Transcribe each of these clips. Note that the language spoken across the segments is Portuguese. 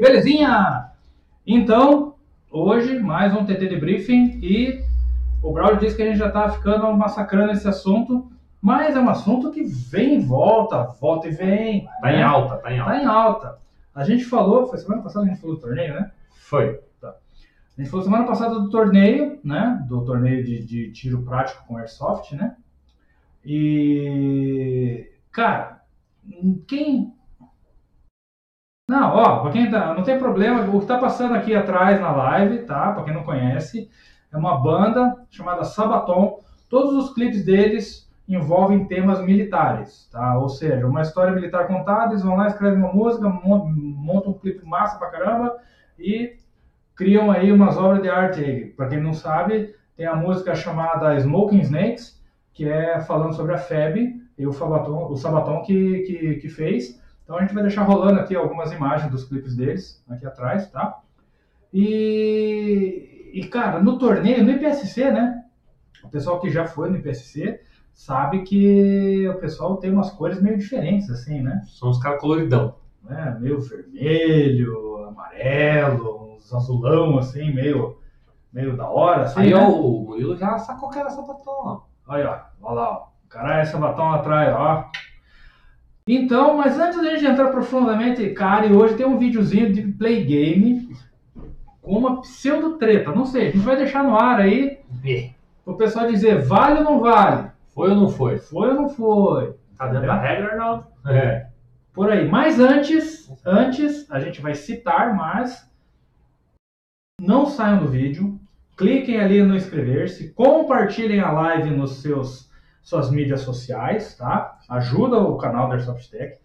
Belezinha? Então, hoje mais um TT de briefing e o Braulio disse que a gente já tá ficando massacrando esse assunto, mas é um assunto que vem e volta, volta e vem. Tá em né? alta, tá em alta. Tá em alta. A gente falou, foi semana passada que a gente falou do torneio, né? Foi. A gente falou semana passada do torneio, né? Do torneio de, de tiro prático com Airsoft, né? E. Cara, quem. Não, ó, pra quem tá. Não tem problema, o que tá passando aqui atrás na live, tá? Pra quem não conhece, é uma banda chamada Sabaton. Todos os clipes deles envolvem temas militares, tá? Ou seja, uma história militar contada, eles vão lá, escrevem uma música, mon- montam um clipe massa pra caramba e criam aí umas obras de arte aí. Para quem não sabe, tem a música chamada Smoking Snakes, que é falando sobre a FEB e o Sabaton, o Sabaton que, que, que fez. Então a gente vai deixar rolando aqui algumas imagens dos clipes deles aqui atrás, tá? E, e cara, no torneio, no IPSC, né? O pessoal que já foi no IPSC sabe que o pessoal tem umas cores meio diferentes, assim, né? São os caras coloridão. né, meio vermelho, amarelo, uns azulão assim, meio, meio da hora. Assim, Aí né? ó, o Murilo já sacou que era sapatão, ó. Aí, ó, olha lá, ó. Caralho, esse batom lá atrás, ó. Então, mas antes da gente entrar profundamente, cara, e hoje tem um videozinho de play game com uma pseudo treta. Não sei, a gente vai deixar no ar aí Vê. pro pessoal dizer vale ou não vale, Foi ou não foi? foi ou não foi. Tá dentro da regra, Arnaldo? É. por aí. Mas antes, antes a gente vai citar, mas não saiam do vídeo, cliquem ali no inscrever-se, compartilhem a live nos seus suas mídias sociais, tá? Ajuda o canal da Airsoft Tech,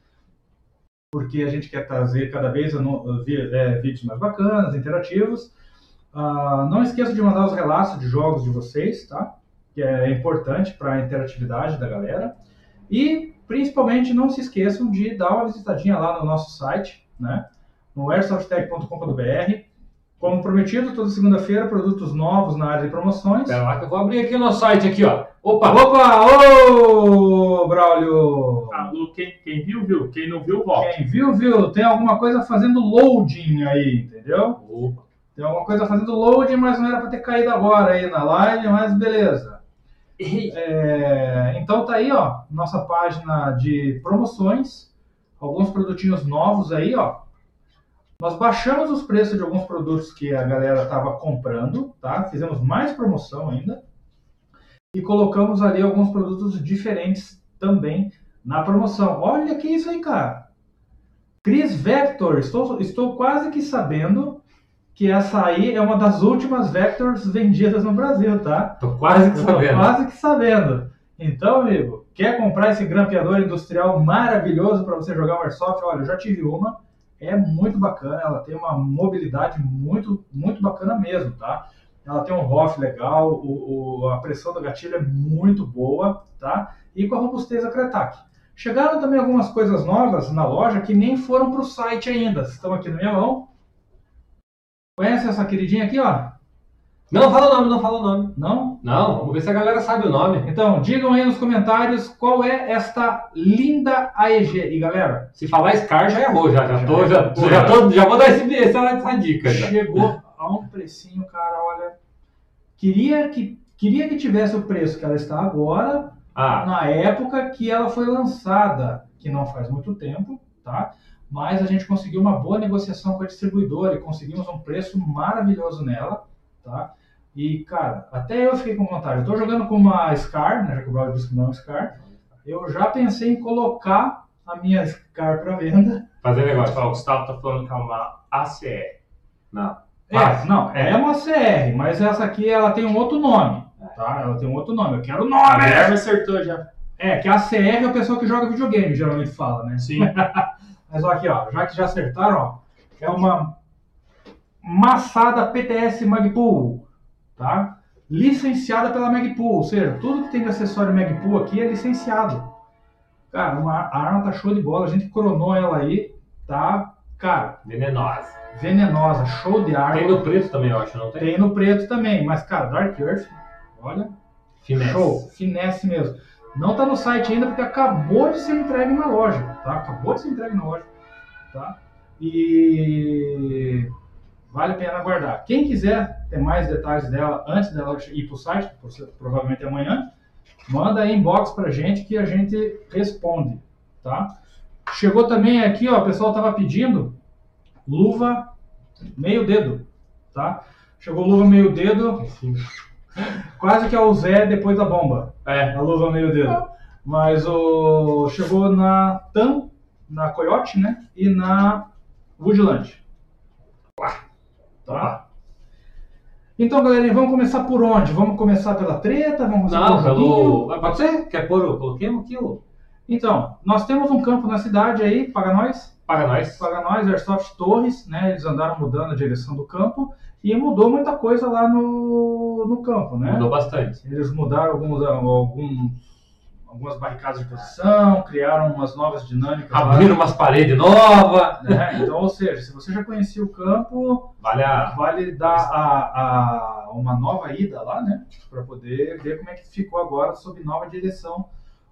porque a gente quer trazer cada vez no- é, vídeos mais bacanas, interativos. Ah, não esqueça de mandar os relatos de jogos de vocês, tá? Que é importante para a interatividade da galera. E principalmente não se esqueçam de dar uma visitadinha lá no nosso site, né? No airsoftech.com.br. Como prometido, toda segunda-feira, produtos novos na área de promoções. Pera lá que eu vou abrir aqui o nosso site aqui, ó. Opa! Opa! Ô, Braulio! Alô, quem, quem viu, viu. Quem não viu, volta. Quem viu, viu. Tem alguma coisa fazendo loading aí, entendeu? Opa. Tem alguma coisa fazendo loading, mas não era para ter caído agora aí na live, mas beleza. É, então tá aí, ó, nossa página de promoções, alguns produtinhos novos aí, ó. Nós baixamos os preços de alguns produtos que a galera estava comprando, tá? Fizemos mais promoção ainda e colocamos ali alguns produtos diferentes também na promoção. Olha que isso aí, cara. Cris Vector, estou, estou quase que sabendo que essa aí é uma das últimas Vectors vendidas no Brasil, tá? Tô quase que tô sabendo. quase que sabendo. Então, amigo, quer comprar esse grampeador industrial maravilhoso para você jogar um Airsoft? Olha, eu já tive uma. É muito bacana, ela tem uma mobilidade muito, muito bacana mesmo, tá? Ela tem um ROF legal, o, o- a pressão do gatilho é muito boa, tá? E com a robustez da Cretac. Chegaram também algumas coisas novas na loja que nem foram para o site ainda. Estão aqui na minha mão. Conhece essa queridinha aqui, ó? Não fala o nome, não fala o nome. Não? Não, vamos ver se a galera sabe o nome. Então, digam aí nos comentários qual é esta linda AEG. E galera, Se falar Scar, já errou, já. Já, Já tô, já, já, tô, já vou dar esse, essa, essa dica. Já. chegou a um precinho, cara, olha. Queria que, queria que tivesse o preço que ela está agora, Ah, na época que ela foi lançada, que não faz muito tempo, tá? Mas a gente conseguiu uma boa negociação com a distribuidora e conseguimos um preço maravilhoso nela, tá? E, cara, até eu fiquei com vontade. Eu tô jogando com uma Scar, né? Já que o Braulio disse que não é uma Scar. Eu já pensei em colocar a minha Scar para venda. fazer negócio. Ó, o Gustavo tá falando que é uma ACR. Não. É, não, é uma CR, mas essa aqui ela tem um outro nome, tá? Ela tem um outro nome. Eu quero o A nome! Guilherme acertou já. É, que a CR é o pessoal que joga videogame, geralmente fala, né? Sim. Mas ó, aqui, ó, já que já acertaram, ó, é uma maçada PTS Magpool, tá? Licenciada pela Magpool, ou seja, tudo que tem de acessório Magpool aqui é licenciado. Cara, uma, a arma tá show de bola, a gente coronou ela aí, tá? Cara, Venenosa. Venenosa, show de arma. Tem no preto também, eu acho, não tem? Tem no preto também, mas cara, Dark Earth, olha, Finesse. show, finesse mesmo. Não tá no site ainda porque acabou de ser entregue na loja, tá? Acabou de ser entregue na loja. tá? E vale a pena aguardar. Quem quiser ter mais detalhes dela antes dela ir para o site, provavelmente amanhã, manda aí inbox pra gente que a gente responde, tá? Chegou também aqui, ó, o pessoal tava pedindo luva meio dedo, tá? Chegou luva meio dedo, quase que é o Zé depois da bomba. É. A luva meio dedo. Mas o chegou na TAM, na Coyote, né? E na Woodland. Tá? Então, galerinha, vamos começar por onde? Vamos começar pela treta? Vamos começar Não, pelo pelo. Ah, Pode ser? Quer pôr o. Coloquemos aquilo? Então, nós temos um campo na cidade aí, paga nós, Paga nós. paga nós, Airsoft Torres, né? Eles andaram mudando a direção do campo e mudou muita coisa lá no, no campo, né? Mudou bastante. Eles mudaram alguns, alguns, algumas barricadas de posição, criaram umas novas dinâmicas lá, Abriram umas paredes novas. né? Então, ou seja, se você já conhecia o campo, Vale a. vale dar a, a uma nova ida lá, né? Para poder ver como é que ficou agora sob nova direção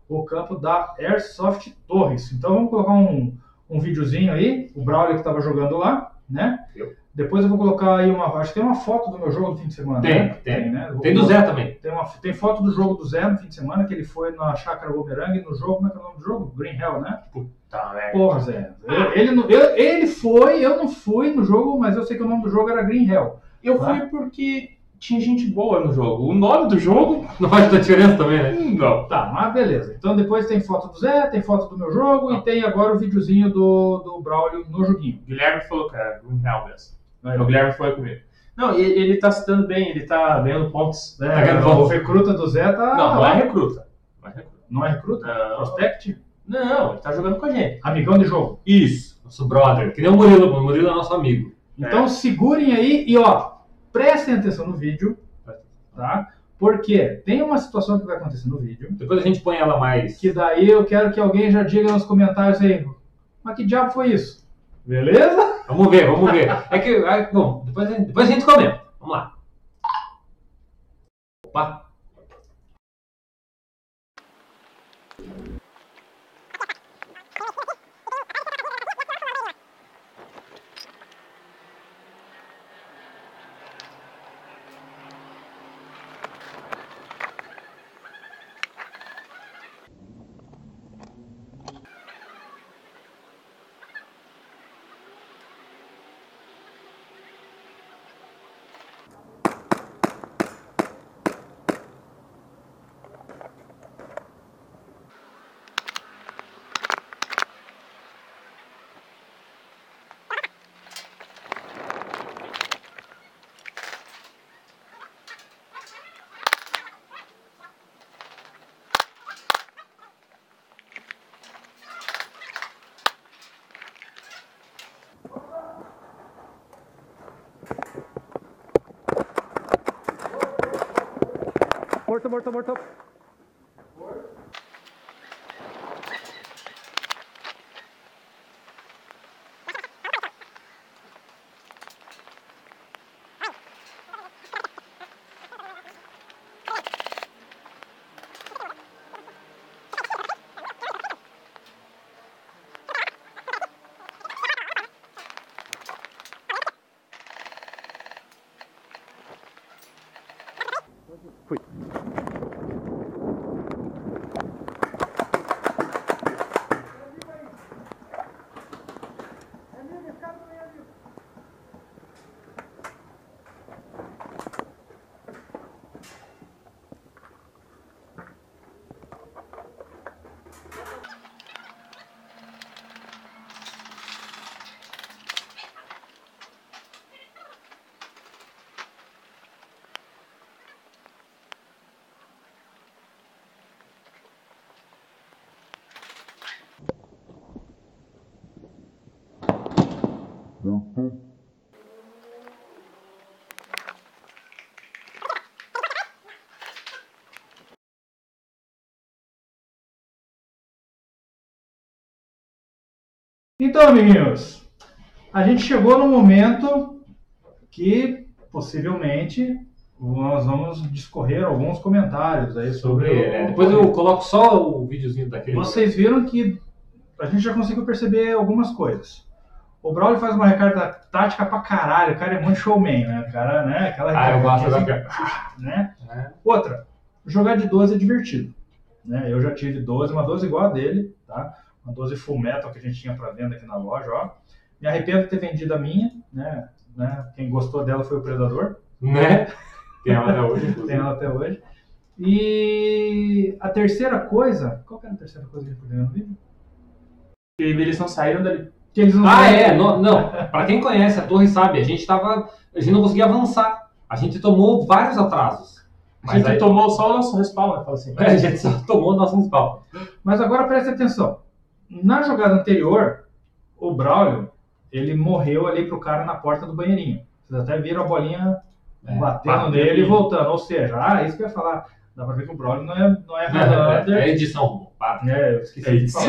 o campo da Airsoft Torres. Então vamos colocar um, um videozinho aí, o Braulio que estava jogando lá, né? Eu. Depois eu vou colocar aí uma. Acho que tem uma foto do meu jogo no fim de semana. Tem, né? tem. né? Eu vou Tem do Zé também. Tem, uma, tem foto do jogo do Zé no fim de semana, que ele foi na Chácara Boomerang no jogo. Como é que é o nome do jogo? Green Hell, né? Tá, é. Porra, Zé. Ele, eu- ele foi, eu não fui no jogo, mas eu sei que o nome do jogo era Green Hell. Eu Tá. fui porque tinha gente boa no jogo. O nome do jogo, Não faz muita diferença também, né? não. Tá, mas beleza. Então depois tem foto do Zé, tem foto do meu jogo e tem agora o videozinho do, do Braulio no joguinho. O Guilherme falou que era Green Hell mesmo. Aí, O. Guilherme foi comigo. Não, ele, ele tá se dando bem, ele tá ganhando pontos. É, Tá ganhando o ponto. recruta do Zé tá. não, não é recruta. Não é recruta. Não é recruta? Não. Prospect? Não, ele tá jogando com a gente. Amigão de jogo. Isso. Nosso brother. Que nem o Murilo. O Murilo é nosso amigo. Então segurem aí e ó, prestem atenção no vídeo, tá? Porque tem uma situação que vai acontecer no vídeo, Depois a gente põe ela mais. que daí eu quero que alguém já diga nos comentários aí, mas que diabo foi isso? Beleza? Vamos ver, vamos ver. É que. ah, Bom, depois, depois a gente comenta. Vamos lá. Opa. Morto, morto, morto. Então, amiguinhos, a gente chegou no momento que possivelmente nós vamos discorrer alguns comentários aí sobre. Sobre o- Depois eu coloco só o videozinho daquele. Vocês viram que a gente já conseguiu perceber algumas coisas. O Braulio faz uma recarga tática pra caralho. O cara é muito showman, né? O cara, né? Aquela Ah, eu gosto assim, da né? É. Outra, jogar de 12 é divertido. Né? Eu já tive 12, uma 12 igual a dele, tá? Uma 12 full metal que a gente tinha para venda aqui na loja, ó. Me arrependo de ter vendido a minha, né? né? Quem gostou dela foi o Predador, Né? Tem ela até hoje, tem ela até hoje. E a terceira coisa, qual que era a terceira coisa que a gente podia ver no vídeo? E eles não saíram dali. Que eles não Ah, é? Não, não. Pra quem conhece a torre sabe, a gente tava. A gente não conseguia avançar. A gente tomou vários atrasos. A Mas gente aí, tomou só o nosso respawn, né? Assim. a gente só tomou o nosso respawn. Mas agora preste atenção. Na jogada anterior, o Braulio, ele morreu ali pro cara na porta do banheirinho. Vocês até viram a bolinha É, batendo nele e voltando. Ou seja, ah, isso que eu ia falar. Dá pra ver que o Braulio não é, não é Highlander. É edição. pá. É, eu esqueci É de falar.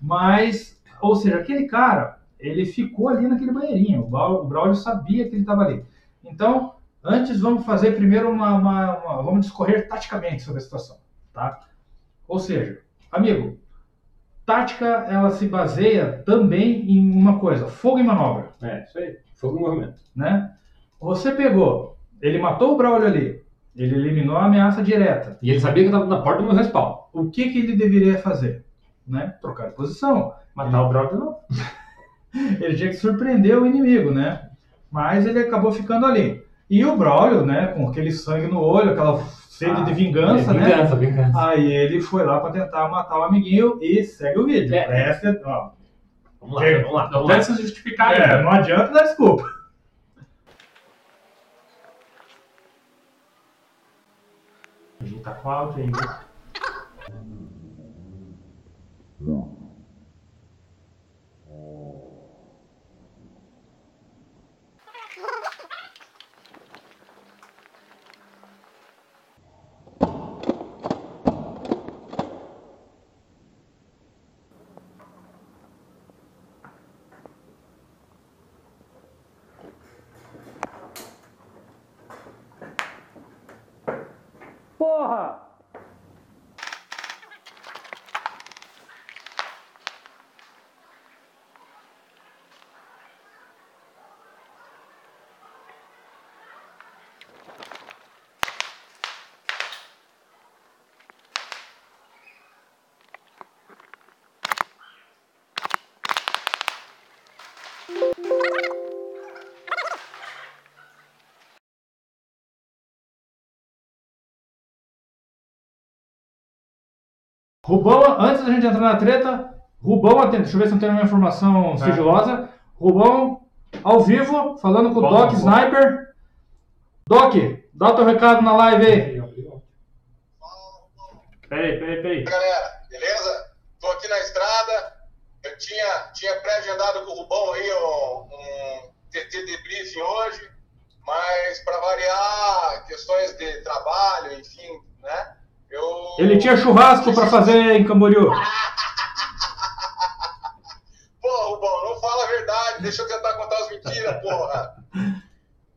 Mas, ou seja, aquele cara, ele ficou ali naquele banheirinho. O Braulio sabia que ele estava ali. Então, antes vamos fazer primeiro uma, uma- uma- Vamos discorrer taticamente sobre a situação, tá? Ou seja, amigo, tática ela se baseia também em uma coisa: fogo e manobra, É, isso aí. Fogo no movimento. né? Você pegou, ele matou o Braulio ali, ele eliminou a ameaça direta. E ele sabia que eu tava na porta do meu respawn. O que que ele deveria fazer? Né? Trocar de posição. Matar o Braulio não. ele tinha que surpreender o inimigo, né? Mas ele acabou ficando ali. E o Braulio, né, com aquele sangue no olho, aquela sede Ah, de vingança, é, né? Vingança, vingança. Aí ele foi lá para tentar matar o amiguinho e segue o vídeo. É. Presta, ó. Vamos lá, Chega. vamos lá. Não tenta se justificar. É, não adianta dar desculpa. A gente tá com áudio ainda. Rubão, antes da gente entrar na treta, Rubão atende. Deixa eu ver se não tem nenhuma informação sigilosa. Rubão, ao vivo, falando com o Doc. Sniper. Doc, dá o teu recado na live aí. Peraí, peraí, peraí. galera, beleza? Tô aqui na estrada. Eu tinha, tinha pré-agendado com o Rubão aí um, um TT debriefing hoje, mas para variar questões de trabalho, enfim, né? Eu Ele tinha churrasco pra fazer em Camboriú. Pô, Rubão, não fala a verdade, deixa eu tentar contar as mentiras, porra.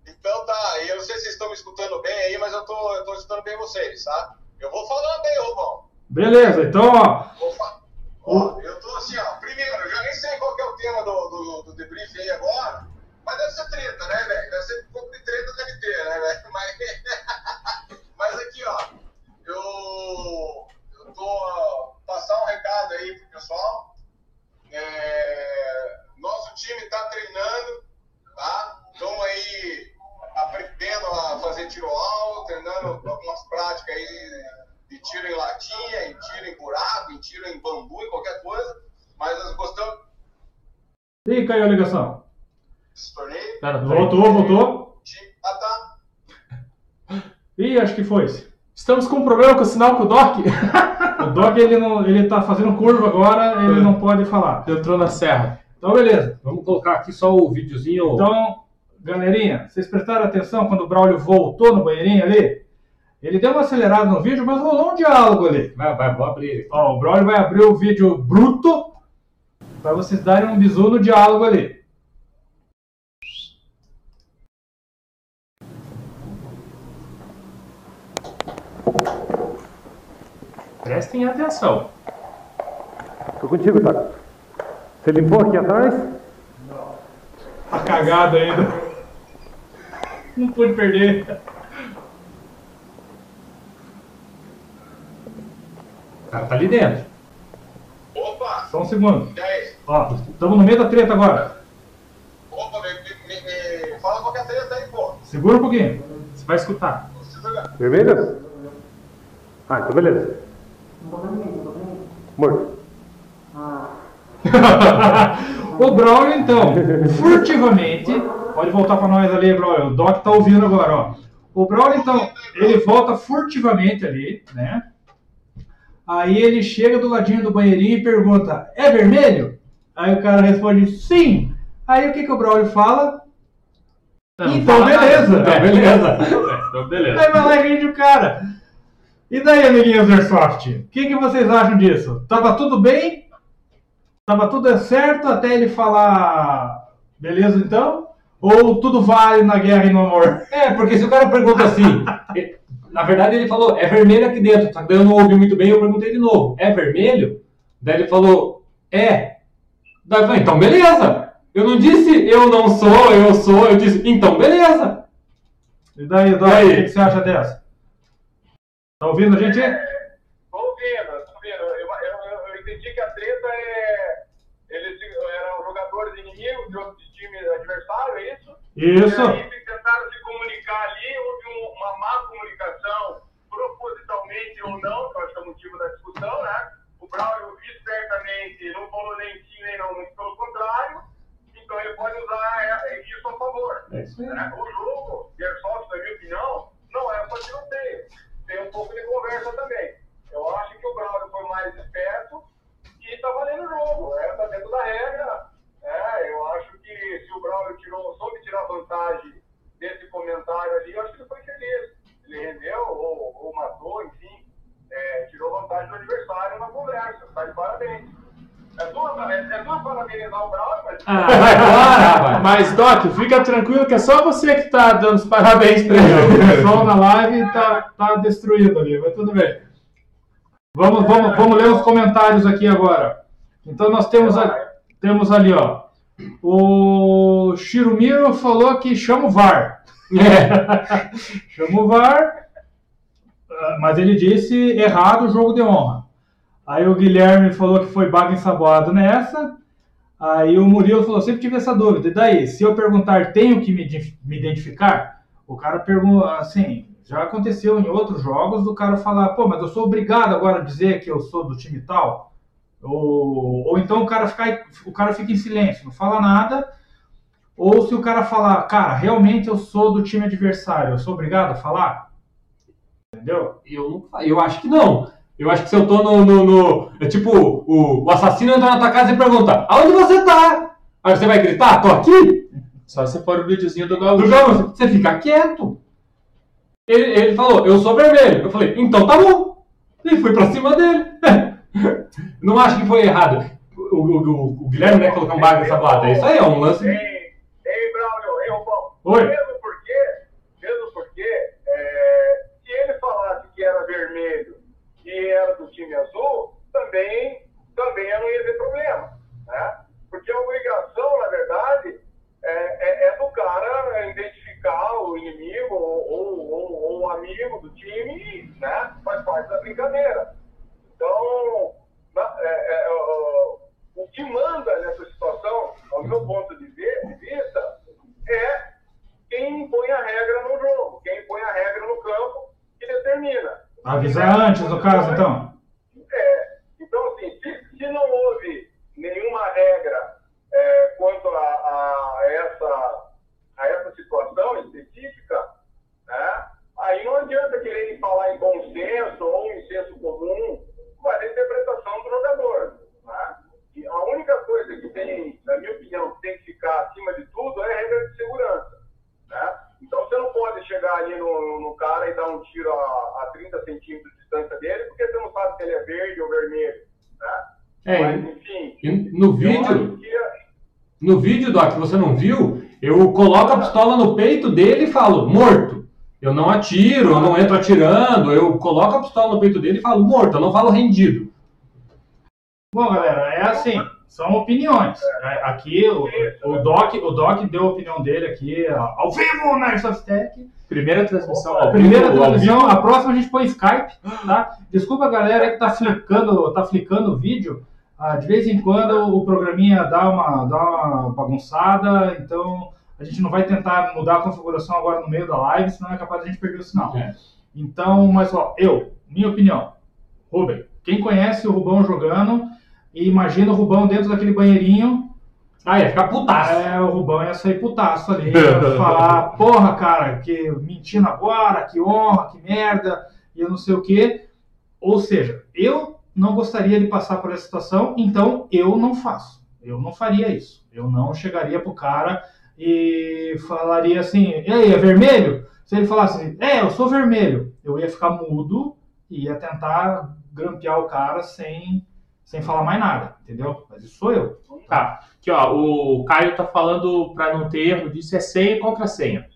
Então tá, eu não sei se vocês estão me escutando bem aí, mas eu tô, eu tô escutando bem vocês, tá? Eu vou falando aí, Rubão. Beleza, então, ó. Ó, eu tô assim, ó. Primeiro, eu já nem sei qual que é o tema do, do, do debrief aí agora, caiu a ligação. Pera. Voltou, voltou. Ah, tá. Ih, acho que foi. Estamos com um problema com o sinal com o Doc. O Doc, ele, não, ele tá fazendo curva agora, ele não pode falar. Entrou na serra. Então, beleza. Vamos colocar aqui só o videozinho. Então, galerinha, vocês prestaram atenção quando o Braulio voltou no banheirinho ali? Ele deu uma acelerada no vídeo, mas rolou um diálogo ali. Vai, vai, vou abrir. Ó, o Braulio vai abrir o vídeo bruto para vocês darem um bisu no diálogo ali. Prestem atenção. Tô contigo, Taco. Você limpou aqui atrás? Não. cagado ainda. Não pude perder. O cara tá ali dentro. Opa! Só um segundo. E aí? Ó, estamos no meio da treta agora. Opa, me, me, me, fala qualquer treta aí, pô. Segura um pouquinho. Você vai escutar. Não precisa olhar. Vermelhas? Ah, então beleza. Morto. o Braulio, então, furtivamente, pode voltar para nós ali, Braulio. O Doc tá ouvindo agora, ó. O Braulio, então, ele volta furtivamente ali, né? Aí ele chega do ladinho do banheirinho e pergunta: É vermelho? Aí o cara responde: Sim. Aí o que, que o Braulio fala? Então, fala nada. beleza. É, beleza. Então, beleza. Aí vai lá e rende o cara. E daí, amiguinhos do Airsoft? O que, que vocês acham disso? Tava tudo bem? Tava tudo certo até ele falar beleza então? Ou tudo vale na guerra e no amor? É, porque se o cara pergunta assim, na verdade ele falou, é vermelho aqui dentro, só que daí eu não ouvi muito bem, eu perguntei de novo, é vermelho? Daí ele falou, é. Daí eu falei, então beleza. Eu não disse eu não sou, eu sou, eu disse, então beleza. E daí, E aí? o que, você acha dessa? Tá ouvindo a gente? Tô ouvindo, tô ouvindo. Eu, eu, eu, eu entendi que a treta é. Eles eram jogadores inimigos de outro time adversário, é isso? Isso. E aí tentaram se comunicar ali, houve um- uma má comunicação, propositalmente ou não, que eu acho que é o motivo da discussão, né? O Braulio espertamente não falou nem sim nem não, muito pelo contrário, então ele pode usar é, isso a favor. É isso né? O jogo de Airsoft, na minha opinião, não é só tiroteio. Tem um pouco de conversa também. Eu acho que o Braulio foi mais esperto e tá valendo o jogo. É, tá dentro da regra. É, eu acho que se o Braulio tirou, soube tirar vantagem desse comentário ali, eu acho que ele foi feliz. Ele rendeu ou, ou matou, enfim. É, tirou vantagem do adversário na conversa. Tá de parabéns. É tua, é, é tua parabenizar o Braulio, mas. Ah, vai embora, rapaz. Mas, Doc, fica tranquilo que é só você que tá dando os parabéns pra ele. O pessoal na live tá, tá destruído ali, mas tudo bem. Vamos, vamos, vamos ler os comentários aqui agora. Então nós temos, a- temos ali, ó. O Shirumiro falou que chama o VAR. É. Chama o VAR, mas ele disse errado o jogo de honra. Aí o Guilherme falou que foi baga ensaboado nessa. Aí o Murilo falou, sempre tive essa dúvida. E daí, se eu perguntar, tenho que me, me identificar? O cara pergunta, assim, já aconteceu em outros jogos do cara falar, pô, mas eu sou obrigado agora a dizer que eu sou do time tal? Ou, ou então o cara, fica, o cara fica em silêncio, não fala nada. Ou se o cara falar, cara, realmente eu sou do time adversário, eu sou obrigado a falar? Entendeu? Eu, não eu acho que não. Eu acho que se eu tô no. no, no- é tipo, o, o assassino entra na tua casa e pergunta: Aonde você tá? Aí você vai gritar: Tô aqui? Só se for o videozinho do Do Gaúcho. jogo, você fica quieto. Ele, ele falou: Eu sou vermelho. Eu falei: Então tá bom. E fui pra cima dele. Não acho que foi errado. O, o- o- o Guilherme, né, colocou um baga nessa blada. Isso aí é um lance. Ei, ei, Braulio, ei, Rubão. Oi. Mesmo porque, mesmo porque, é, se ele falasse que era vermelho e era do time também, também não ia ter problema, né? Porque a obrigação, na verdade, é, é- é do cara identificar o inimigo ou, ou, ou- ou um amigo do time, né? Faz parte da brincadeira. Então, na- é, é, o- o que manda nessa situação, ao meu ponto de ver- de vista, é quem impõe a regra no jogo, quem impõe a regra no campo que determina. Avisar antes, no caso, então. É, então, assim, se, se não houve nenhuma regra é, quanto a, a essa, a essa situação específica, né, aí não adianta querer falar em bom senso ou em senso comum, mas a interpretação do jogador. Né? E a única coisa que tem, na minha opinião, que tem que ficar acima de tudo é a regra de segurança. Né? Então você não pode chegar ali no, no cara e dar um tiro a, a 30 centímetros de distância dele, porque você não sabe se ele é verde ou vermelho. Né? É, Mas, enfim, no vídeo. que a- No vídeo, Doc, que você não viu, eu coloco a pistola no peito dele e falo, morto. Eu não atiro, eu não entro atirando, eu coloco a pistola no peito dele e falo, morto, eu não falo rendido. Bom, galera, é assim. São opiniões. É, Aqui o, o Doc, o Doc deu a opinião dele aqui ao vivo na Airsoftec. Primeira transmissão A ao primeira vivo, ao transmissão, vivo. a próxima a gente põe Skype, tá? Desculpa a galera que tá flicando, tá flicando o vídeo. Ah, de vez em quando o programinha dá uma, dá uma bagunçada, então a gente não vai tentar mudar a configuração agora no meio da live, senão é capaz de a gente perder o sinal. É. Então, mas ó, eu, minha opinião, Rubem, quem conhece o Rubão jogando e imagina o Rubão dentro daquele banheirinho, Ah, ia ficar putaço. é, o Rubão ia sair putaço ali, ia falar, porra, cara, que mentindo agora, que honra, que merda, e eu não sei o quê. Ou seja, eu não gostaria de passar por essa situação, então eu não faço. Eu não faria isso. Eu não chegaria pro cara e falaria assim, e aí, é vermelho? Se ele falasse assim, é, eu sou vermelho, eu ia ficar mudo e ia tentar grampear o cara sem, sem falar mais nada, entendeu? Mas isso sou eu. Tá. Aqui, ó, o Caio tá falando pra não ter erro disso, é senha contra senha.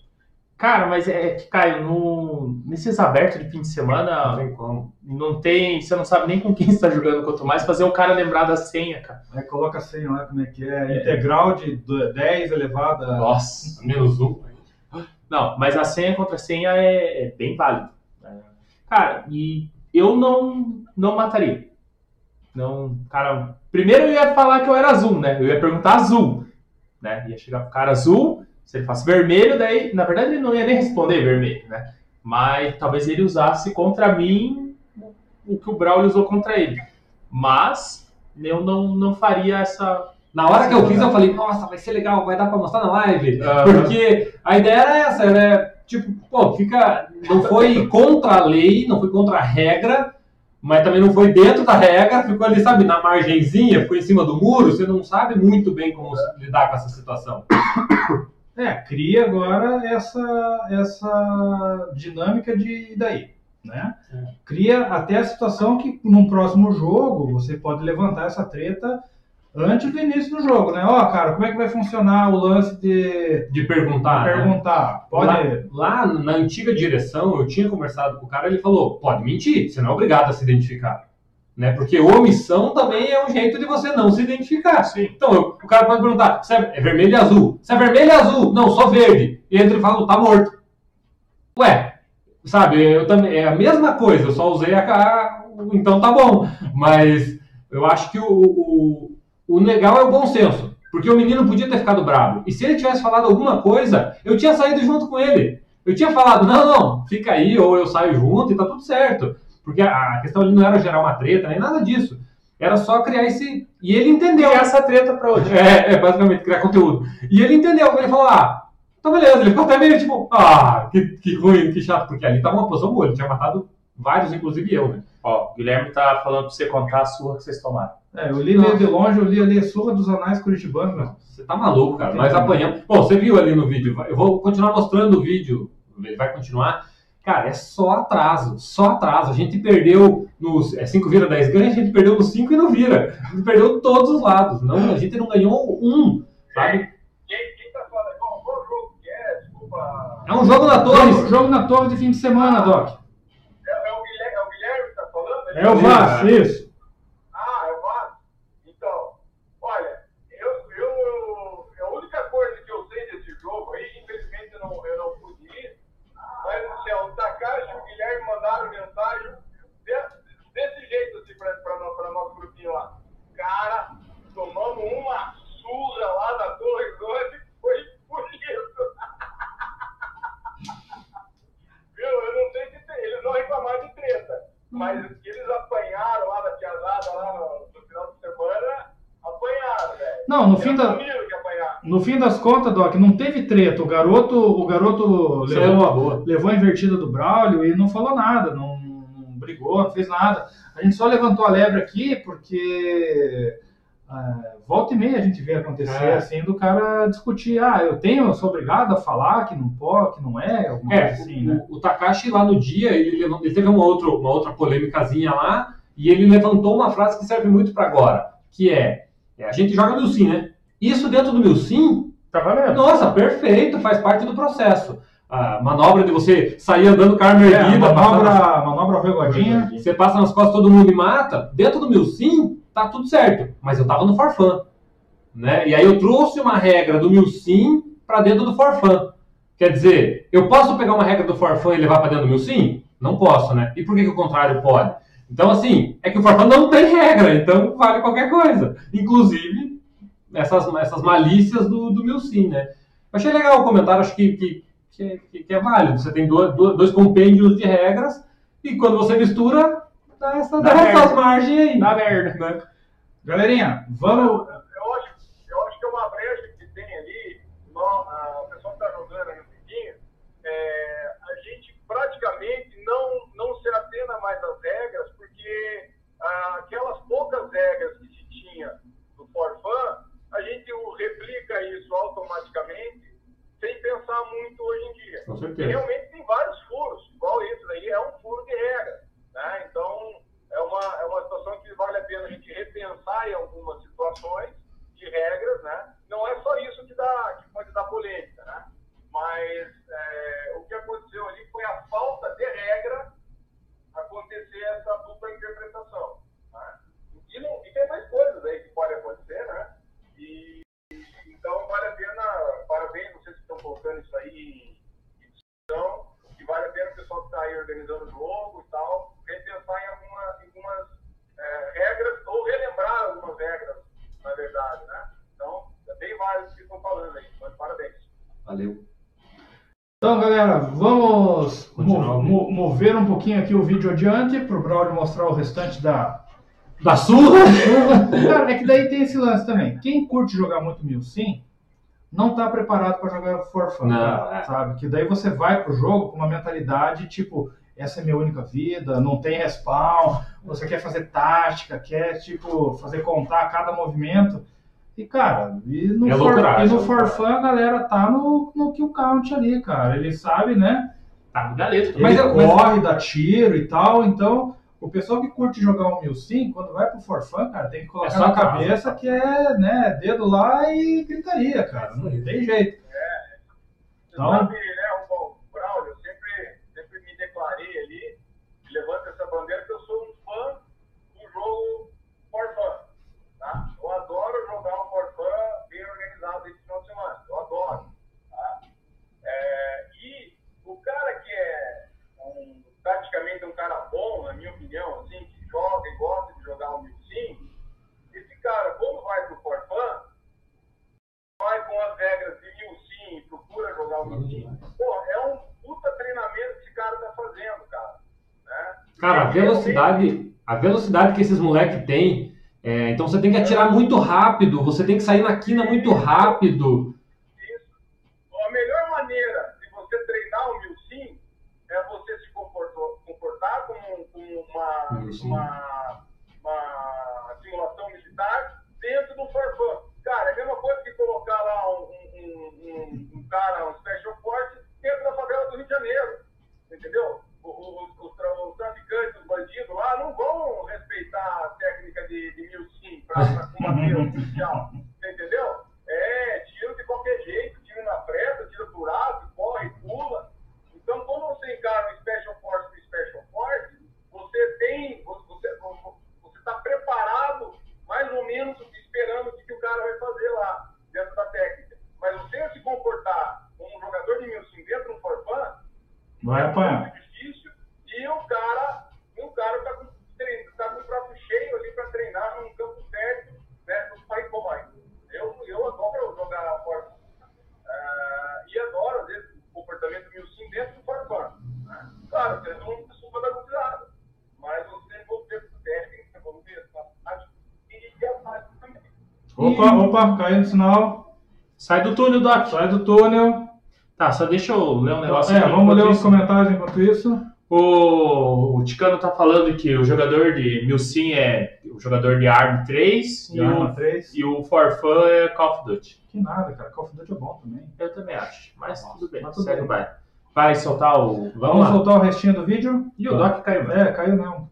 Cara, mas é que, Caio, no, nesses abertos de fim de Não semana, tem como. não tem. Você não sabe nem com quem você tá jogando, quanto mais fazer o cara lembrar da senha, cara. Aí coloca a senha lá, como é que é? Integral de do- 10 elevado a... Nossa. Menos um. Não, mas a senha contra senha é, é bem válido. É. Cara, e eu não, não mataria. Não, cara, primeiro eu ia falar que eu era azul, né? Eu ia perguntar azul, né? Ia chegar pro cara azul, se ele fosse vermelho, daí, na verdade, ele não ia nem responder vermelho, né? Mas talvez ele usasse contra mim o que o Braulio usou contra ele. Mas eu não, não faria essa. Na hora que eu fiz, eu falei, nossa, vai ser legal, vai dar pra mostrar na live. Aham. Porque a ideia era essa, era tipo, pô, fica. Não foi contra a lei, não foi contra a regra, mas também não foi dentro da regra, ficou ali, sabe, na margenzinha, ficou em cima do muro, você não sabe muito bem como lidar com essa situação. É, cria agora essa, essa dinâmica de daí, né? Cria até a situação que num próximo jogo você pode levantar essa treta antes do início do jogo, né? Ó, cara, como é que vai funcionar o lance de De perguntar. né? perguntar? Pode... Lá, lá na antiga direção, eu tinha conversado com o cara, ele falou: pode mentir, você não é obrigado a se identificar. Né? Porque omissão também é um jeito de você não se identificar. Então, eu- o cara pode perguntar: é, é vermelho e azul? Se é vermelho e azul? Não, só verde. E entra e fala: tá morto. Ué, sabe, eu também, é a mesma coisa, eu só usei a ca- então tá bom. Mas eu acho que o, o, o legal é o bom senso. Porque o menino podia ter ficado bravo. E se ele tivesse falado alguma coisa, eu tinha saído junto com ele. Eu tinha falado, não, não, fica aí, ou eu saio junto e tá tudo certo. Porque a questão ali não era gerar uma treta, nem nada disso. Era só criar esse. E ele entendeu. E essa treta pra hoje. É, é, basicamente, criar conteúdo. E ele entendeu, ele falou, ah, tá beleza. Ele ficou até meio tipo, ah, que, que ruim, que chato, porque ali tava uma posição boa, ele tinha matado vários, inclusive eu, né? Ó, o Guilherme tá falando pra você contar a surra que vocês tomaram. É, eu li meio de longe, eu li ali a surra dos anais curitibanos? Você tá maluco, cara. Nós apanhamos. Bom, você viu ali no vídeo. Eu vou continuar mostrando o vídeo. Ele vai continuar. Cara, é só atraso. Só atraso. A gente perdeu nos 5 vira 10 ganha, a gente perdeu nos 5 e não vira. A gente perdeu todos os lados. Não, a gente não ganhou um, sabe? Tá falando? Qual, qual jogo que é? Desculpa. É um jogo na torre. Jogo, jogo na torre de fim de semana, Doc. É, é o Guilherme, é o Guilherme que tá falando? É o Vasco, isso. Ah, é o Vasco? Então, olha, eu, eu, a única coisa que eu sei desse jogo aí, infelizmente eu não, eu não pude ir, mas assim, ó, o Takashi e o Guilherme mandaram mensagem de- desse jeito assim pra, pra, no- pra nosso grupinho lá. Cara, tomamos uma surra lá na Torre Grande, foi bonito. Viu? Eu não sei se tem- eles não reclamaram de treta, mas que eles apanharam lá da piazada lá no, no final de semana, apanharam, velho. Não, no fim, da, no fim das contas, Doc, não teve treta. O garoto, o garoto Isso é levou, levou a invertida do Braulio e não falou nada, não, não brigou, não fez nada. A gente só levantou a lebre aqui porque ah, volta e meia a gente vê acontecer É. assim do cara discutir, ah, eu tenho, eu sou obrigado a falar que não pode, que não é, alguma É, coisa assim, né? o, o Takashi lá no dia, ele, ele teve uma outra, uma outra polêmicazinha lá, e ele levantou uma frase que serve muito pra agora, que é, é, a gente joga Milsim, né? Isso dentro do Milsim, Tá valendo. nossa, perfeito, faz parte do processo. A manobra de você sair andando com a arma É, erguida, passar nas- manobra, manobra regodinha. você passa nas costas todo mundo e mata, dentro do Milsim, tá tudo certo. Mas eu tava no Forfan. Né? E aí eu trouxe uma regra do Milsim para dentro do Forfan. Quer dizer, eu posso pegar uma regra do Forfan e levar para dentro do Milsim? Não posso, né? E por que, que o contrário pode? Então, assim, é que o Forfan não tem regra, então vale qualquer coisa. Inclusive, essas, essas malícias do, do Milsim, né? Eu achei legal o comentário, acho que, que, que, é, que é válido. Você tem dois, dois compêndios de regras e quando você mistura, dá, essa, Dá dá merda. essas margens aí. Dá merda. né? Galerinha, vamos. Eu acho, eu acho que é uma brecha que tem ali, o pessoal que está jogando aí um pouquinho, é, a gente praticamente não, não se atena mais às regras, porque ah, aquelas poucas regras que se tinha do Forfan, a gente replica isso automaticamente, sem pensar muito hoje em dia. Com E certeza. realmente tem vários furos, igual esse daí é um furo de regra. Né? Então, é uma, é uma situação que vale a pena a gente repensar em algumas situações de regras. Né? Não é só isso que, dá, que pode dar polêmica. Né? Mas é, o que aconteceu ali foi a falta de regra acontecer essa dupla interpretação. Né? E, não, e tem mais coisas aí que podem acontecer, né? E, então, vale a pena, parabéns vocês que estão colocando isso aí em discussão, vale a pena o pessoal que está aí organizando o jogo e tal, repensar em alguma, em algumas eh, regras, ou relembrar algumas regras, na verdade, né? Então, é bem válido o que estão falando aí, mas parabéns. Valeu. Então, galera, vamos mo- mover um pouquinho aqui o vídeo adiante para o Braulio mostrar o restante da. Da surra? Cara, é que daí tem esse lance também. Quem curte jogar muito Milsim não tá preparado para jogar for fun, Não, cara, é. sabe? Que daí você vai pro jogo com uma mentalidade tipo, essa é minha única vida, não tem respawn, você quer fazer tática, quer tipo fazer contar cada movimento. E cara, e no, É for, e no é for loucuragem. fun a galera tá no, no kill count ali, cara. Ele sabe, né? Tá no galeto. Ele Mas eu- mas- corre, dá tiro e tal, então o pessoal que curte jogar um Milsim, quando vai pro For Fun, cara, tem que colocar É na cabeça que é, né, dedo lá e gritaria, cara. Não tem jeito. Você Então- sabe, né, o Braulio, eu sempre, sempre me declarei ali, e levanto essa bandeira, que eu sou um fã do jogo For Fun. Tá? Eu adoro jogar um For Fun bem organizado esse final de semana. Eu adoro. Tá? É, e o cara que é um, taticamente um cara bom, na minha opinião, assim, que joga e gosta de jogar um Milsim, esse cara, quando vai pro For Fun, vai com as regras de Milsim e procura jogar o Milsim, pô, é um puta treinamento que esse cara tá fazendo, cara. Né? Cara, a velocidade, a velocidade que esses moleques têm, é, então você tem que atirar muito rápido, você tem que sair na quina muito rápido. Isso. A melhor maneira de você treinar o Milsim é você se comportou- comportar como, como uma, uma, uma simulação militar dentro do Forfã. Cara, é a mesma coisa que colocar lá um, um, um, um cara, um Special Force, dentro da favela do Rio de Janeiro. Entendeu? Os, os os traficantes, os bandidos lá, não vão respeitar a técnica de, de Milsim para combater o policial. Você entendeu? É, tiro de qualquer jeito, tiro na pressa, tira por alto, corre, pula. Então, quando você encara um Special Force com Special Force, você tem, você está preparado, mais ou menos, esperando o que, que o cara vai fazer lá, dentro da técnica. Mas você se comportar como um jogador de Milsim dentro do Forfã, Vai apanhar. muito difícil, e o cara, e o cara tá com, treino, tá com o prato cheio ali para treinar num campo certo, né, no pai comando. Eu, eu adoro jogar Forfã. Ah, e adoro, às vezes, o comportamento Milsim dentro do Forfã. Né? Claro, você não desculpa da gozada, mas você envolver com técnica, envolver com a tática, e a tática também. Opa, caiu no sinal. Sai do túnel, Doc. Sai do túnel. Tá, só deixa eu ler um negócio É, aqui vamos ler enquanto os isso. comentários enquanto isso. O, o Ticano tá falando que o jogador de Milsim é o jogador de ARM 3 e, E o, 3. e o Forfã é Call of Duty. Que nada, cara. Call of Duty é bom também. Eu também acho, mas Nossa, tudo bem, mas tudo segue bem. Vai soltar o... Vamos, Vamos soltar o restinho do vídeo? E o Doc caiu mesmo. É, caiu mesmo.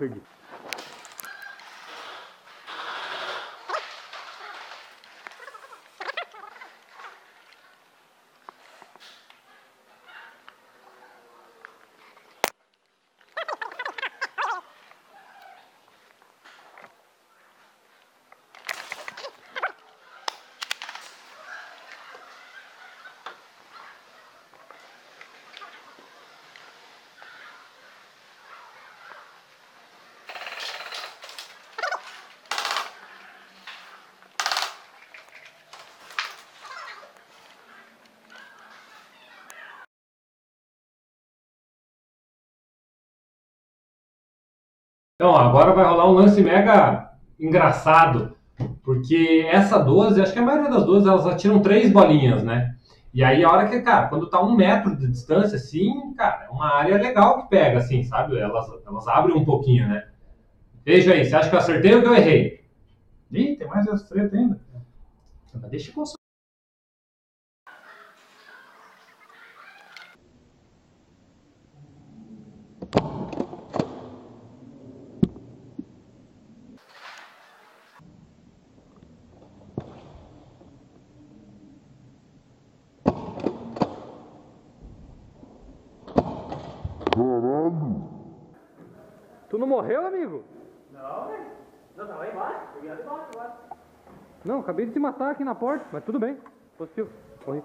Пегги. Então, agora vai rolar um lance mega engraçado, porque essa 12, acho que a maioria das 12, elas atiram três bolinhas, né? E aí, a hora que, cara, quando tá um metro de distância, assim, cara, é uma área legal que pega, assim, sabe? Elas, elas abrem um pouquinho, né? Veja aí, você acha que eu acertei ou que eu errei? Ih, tem mais essa treta ainda. Mas deixa eu morreu, amigo? Não, velho. Não, tava aí embaixo. Peguei ali embaixo agora. Não, acabei de te matar aqui na porta, mas tudo bem. Positivo. Corri.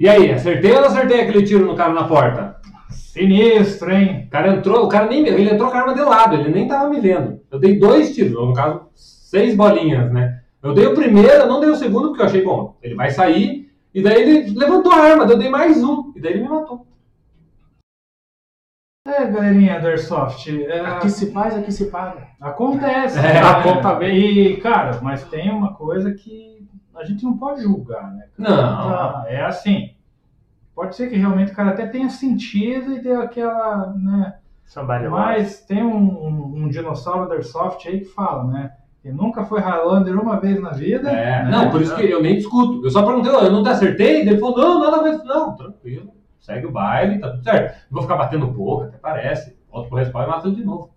E aí, acertei ou não acertei aquele tiro no cara na porta? Sinistro, hein? O cara entrou, o cara nem me- ele entrou com a arma de lado, ele nem tava me vendo. Eu dei dois tiros, ou no caso, seis bolinhas, né? Eu dei o primeiro, eu não dei o segundo, porque eu achei, bom, ele vai sair, e daí ele levantou a arma, eu dei mais um, e daí ele me matou. É, galerinha do Airsoft. é, Aqui se faz, aqui se paga. Acontece. É, né? a conta vem. E, cara, mas tem uma coisa que a gente não pode julgar, né? cara? Não. Tá, É assim. Pode ser que realmente o cara até tenha sentido e deu aquela, né? Somebody. Mas tem um, um, um dinossauro da Airsoft aí que fala, né? Que nunca foi Highlander uma vez na vida. É, né? não, por isso que eu nem discuto. Eu só perguntei, "Ó, eu não te acertei? Ele falou, não, nada a ver. Não, tranquilo. Segue o baile, tá tudo certo. Não vou ficar batendo boca, até parece. Volta pro respawn e ele de novo.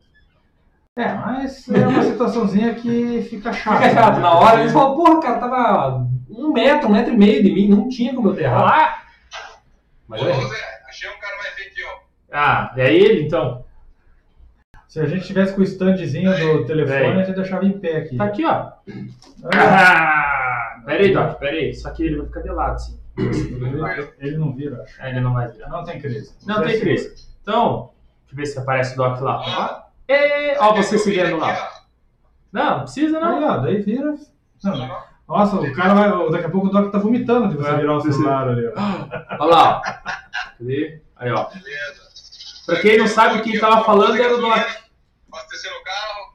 É, mas é uma situaçãozinha que fica chata. Fica chato. né? Na hora eles falam, porra, cara, tava um metro, um metro e meio de mim, não tinha como eu ter errado. Ah, Mas Ô, eu errei. Zé, achei um cara mais feio aqui, ó. ah, é ele então? Se a gente tivesse com o standzinho do telefone, a gente deixava em pé aqui. Tá aqui, ó. Ah, Ah, pera aí, Doc, pera aí. Só que ele vai ficar de lado, sim. ele, ele não vira, acho. Ah, Ele não vai virar. Não tem crise. Não Você tem segura. crise. Então, deixa eu ver se aparece o Doc lá. Ó, E, ó, você se vira vendo lá. Não, não precisa Aí, não. ó, daí vira. Não, nossa, o cara vai. Daqui a pouco o Doc tá vomitando de você É, virar o celular ali, ó. Olha lá, ó. Cadê? Aí, ó. Beleza. Pra quem não sabe, quem tava falando era o Doc. Abastecer o carro.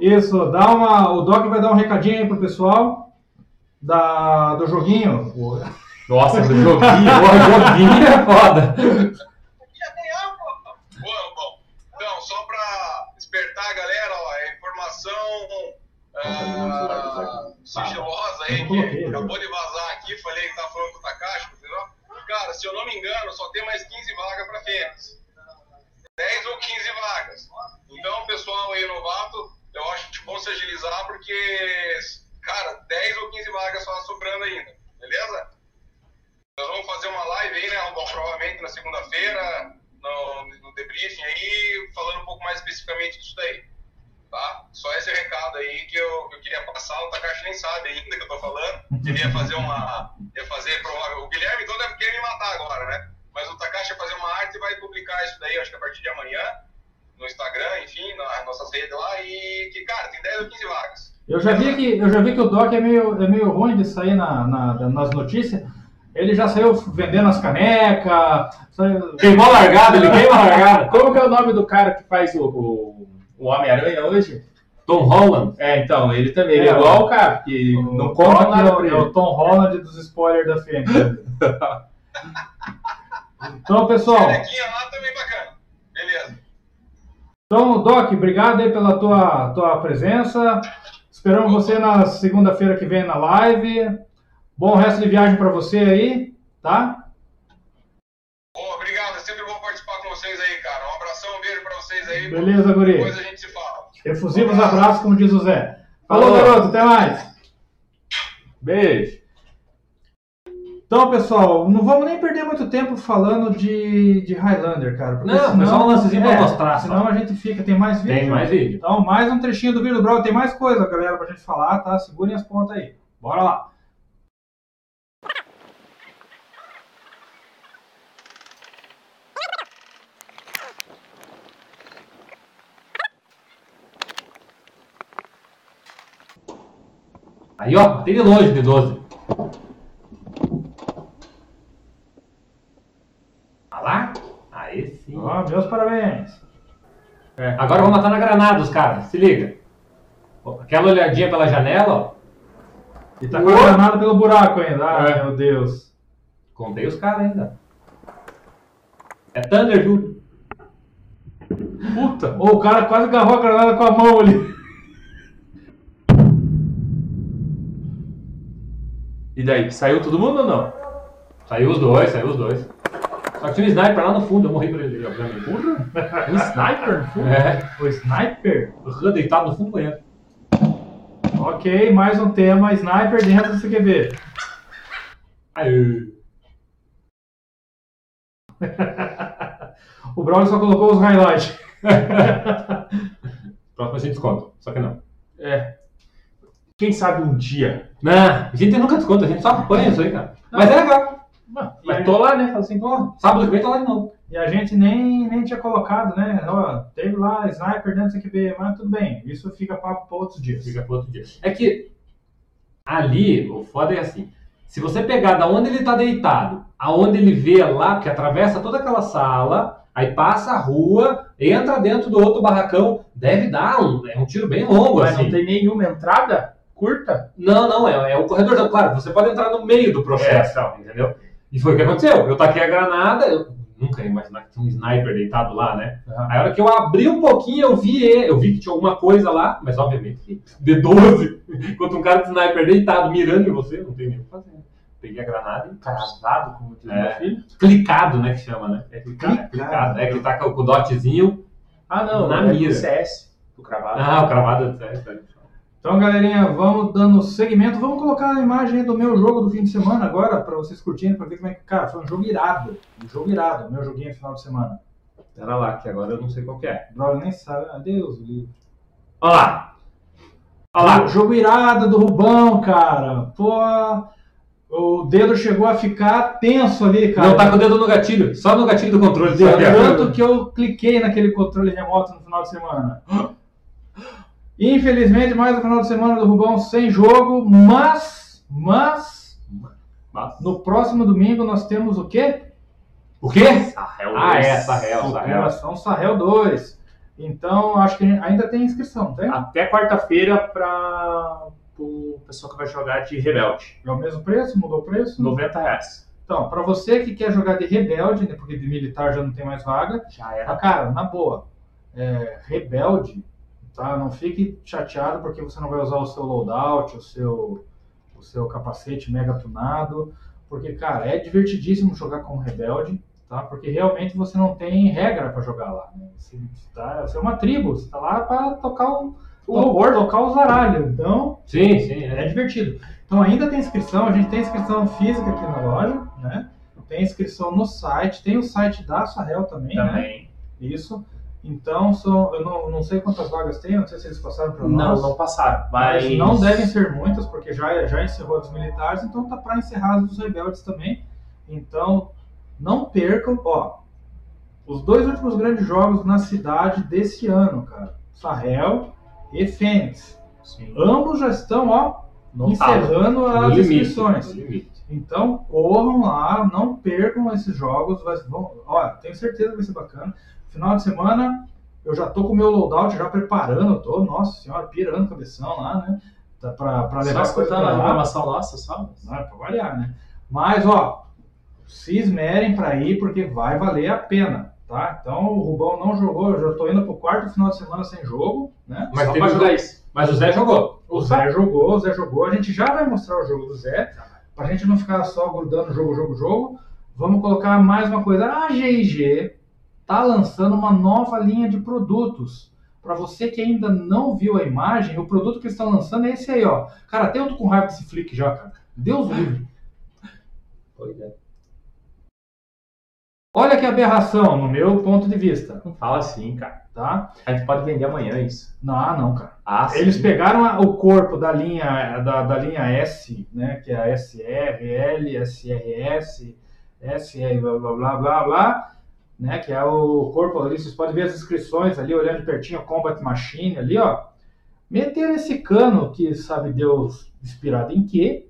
Isso, dá uma. O Doc vai dar um recadinho aí pro pessoal da, do joguinho. O- Nossa, do joguinho, porra, joguinho é foda. Bom, bom. Então, só pra despertar a galera, ó, é informação ah, sigilosa aí, que acabou de vazar aqui, falei que tava falando com o Takashi? Cara, se eu não me engano, só tem mais 15 vagas pra fêmeas. 10 ou 15 vagas. Então, pessoal aí novato, eu acho bom se agilizar, porque, cara, 10 ou 15 vagas só sobrando ainda, beleza? Nós vamos fazer uma live aí, né, Rubão? Provavelmente na segunda-feira, no, no debriefing aí, falando um pouco mais especificamente disso daí. Tá? Só esse recado aí que eu, que eu queria passar, o Takashi nem sabe ainda que eu tô falando. Ele ia fazer uma. Ia fazer provável. O Guilherme então deve querer me matar agora, né? Mas o Takashi vai fazer uma arte e vai publicar isso daí, acho que a partir de amanhã, no Instagram, enfim, nas nossas redes lá, e que, cara, tem 10 ou 15 vagas. Eu já vi que, eu já vi que o Doc é meio, é meio ruim de sair na, na- nas notícias. Ele já saiu vendendo as canecas. Saiu... Queimou a largada, ele queima a largada. Como que é o nome do cara que faz o, o, o Homem-Aranha hoje? Tom Holland. É, então, ele também. Ele é, É, igual o cara, que O não conta Doc nada é, pra o- é ele. o Tom Holland dos spoilers da Fênix. então, pessoal. Lá também bacana. Beleza. Então, Doc, obrigado aí pela tua, tua presença. Esperamos você na segunda-feira que vem na live. Bom resto de viagem pra você aí, tá? Ô, obrigado, é sempre bom participar com vocês aí, cara. Um abração, um beijo pra vocês aí. Beleza, guri. Depois a gente se fala. Efusivos abraços, como diz o Zé. Falou, Falou. garoto, até mais. Beijo. Então, pessoal, não vamos nem perder muito tempo falando de, de Highlander, cara. Não, foi só um lancezinho pra mostrar, só. Senão a gente fica. Tem mais vídeo? Tem mais vídeo. Então, mais um trechinho do vídeo Brawl. Tem mais coisa, galera, pra gente falar, tá? Segurem as pontas aí. Bora lá. Aí, ó, batei de longe de 12. Olha lá. Aí sim. Ó, meus parabéns. Agora eu vou matar na granada os caras, se liga. Aquela olhadinha pela janela, ó. E tá com a granada pelo buraco ainda. Ai, É. meu Deus. Contei os caras ainda. É Thunder, viu? Puta. Ô, o cara quase agarrou a granada com a mão ali. E daí, saiu todo mundo ou não? Saiu os dois, saiu os dois. Só que tinha um sniper lá no fundo, eu morri por ele, obviamente. Um sniper no fundo? É, O sniper. eu deitado no fundo do banheiro. Ok, mais um tema. Sniper dentro do CQB. Aí. O Brawl só colocou os highlights. Próximo a gente desconta, só que não. É. Quem sabe um dia. Não, a gente nunca desconta, a gente só apanha isso aí, cara. Mas é legal. Mas tô lá, né? Fala assim, Pô, sábado que vem tá lá de novo. E a gente nem, nem tinha colocado, né? Ó, teve lá sniper dentro do CQB, mas tudo bem. Isso fica papo para outros dias. Fica pro outro dia. É que ali, o foda é assim. Se você pegar da onde ele tá deitado, aonde ele vê lá, que atravessa toda aquela sala, aí passa a rua, entra dentro do outro barracão, deve dar um, é um tiro bem longo, Mas assim. não tem nenhuma entrada curta? Não, não, é, é o corredor. Claro, você pode entrar no meio do processo, entendeu? E foi o que aconteceu. Eu taquei a granada, eu nunca ia imaginar que tinha um sniper deitado lá, né? Aí a hora que eu abri um pouquinho, eu vi ele, eu vi que tinha alguma coisa lá, mas obviamente, de 12, enquanto um cara de sniper deitado, mirando em você, não tem nem o que fazer. Peguei a granada e Cravado, como diz É. meu filho. clicado, né, que chama, né? É clicado? É, clicado. É que tá com o dotzinho. Ah, não. Na é mira. CS. Do cravado. Ah, o cravado é sério. Então, galerinha, vamos dando segmento. Vamos colocar a imagem do meu jogo do fim de semana agora, para vocês curtirem, para ver como é que. Cara, foi um jogo irado. Um jogo irado, meu joguinho final de semana. Pera lá, que agora eu não sei qual que é. O Brawl nem sabe. Adeus, livro. Olha lá! Olha lá! Jogo irado do Rubão, cara. Pô, o dedo chegou a ficar tenso ali, cara. Não tá com o dedo no gatilho, só no gatilho do controle. Tanto que eu cliquei naquele controle remoto no final de semana. Infelizmente, mais um final de semana do Rubão sem jogo, mas, mas, Mas- no próximo domingo nós temos o quê? O quê? Sahel Ah, dois. é, Sahel, Sahel. Sahel 2. Então, acho que ainda tem inscrição, tem? Até quarta-feira para o pessoal que vai jogar de Rebelde. É o mesmo preço? Mudou o preço? 90 reais. Então, para você que quer jogar de rebelde, né, porque de militar já não tem mais vaga, Já Ah, era. cara, na boa, é, rebelde, tá? Não fique chateado porque você não vai usar o seu loadout, o seu, o seu capacete mega tunado, porque, cara, é divertidíssimo jogar como rebelde, tá? Porque realmente você não tem regra para jogar lá, né? Você, tá, você é uma tribo, você tá lá para tocar o, to- tocar os zaralhos, então Sim, sim. é É. divertido. Então ainda tem inscrição, a gente tem inscrição física aqui na loja, né? Tem inscrição no site, tem o site da Sahel também, né? Também. Isso. Então, são, eu não, não sei quantas vagas tem, não sei se eles passaram para Não, nós. não passaram. mas Mas não devem ser muitas, porque já, já encerrou dos militares, então tá para encerrar as dos rebeldes também. Então, não percam, ó, os dois últimos grandes jogos na cidade desse ano, cara. Sahel e Fênix. Sim. Ambos já estão, ó, Não encerrando No as limite. inscrições. Então, corram lá, não percam esses jogos. Vai, vão, olha, tenho certeza que vai ser bacana. Final de semana, eu já tô com o meu loadout já preparando, tô, nossa senhora, pirando cabeção lá, né? Tá pra, pra Só levar as coisas escutando a lá. reclamação nossa, só. Não é pra variar, né? Mas, ó, se esmerem pra ir, porque vai valer a pena, tá? Então, o Rubão não jogou, eu já tô indo pro quarto final de semana sem jogo, né? Mas, Só teve jogar isso. mas o Zé jogou. O Zé jogou, o Zé jogou. A gente já vai mostrar o jogo do Zé. pra gente não ficar só grudando jogo, jogo, jogo, vamos colocar mais uma coisa. A GIG tá lançando uma nova linha de produtos. Para você que ainda não viu a imagem, o produto que eles estão lançando é esse aí, ó. Cara, até eu tô com raiva desse flick já, cara. Deus livre. Pois é. Olha que aberração, no meu ponto de vista, Não fala assim, cara. tá? A gente pode vender amanhã isso. Não, ah, não, cara. Ah, Eles sim. pegaram a- o corpo da linha da, da linha S, né, que é a SR, L, SRS, SR, blá blá blá blá, blá né, que é o corpo ali, vocês podem ver as inscrições ali, olhando de pertinho, Combat Machine ali, ó. Meteram esse cano que sabe Deus inspirado em quê?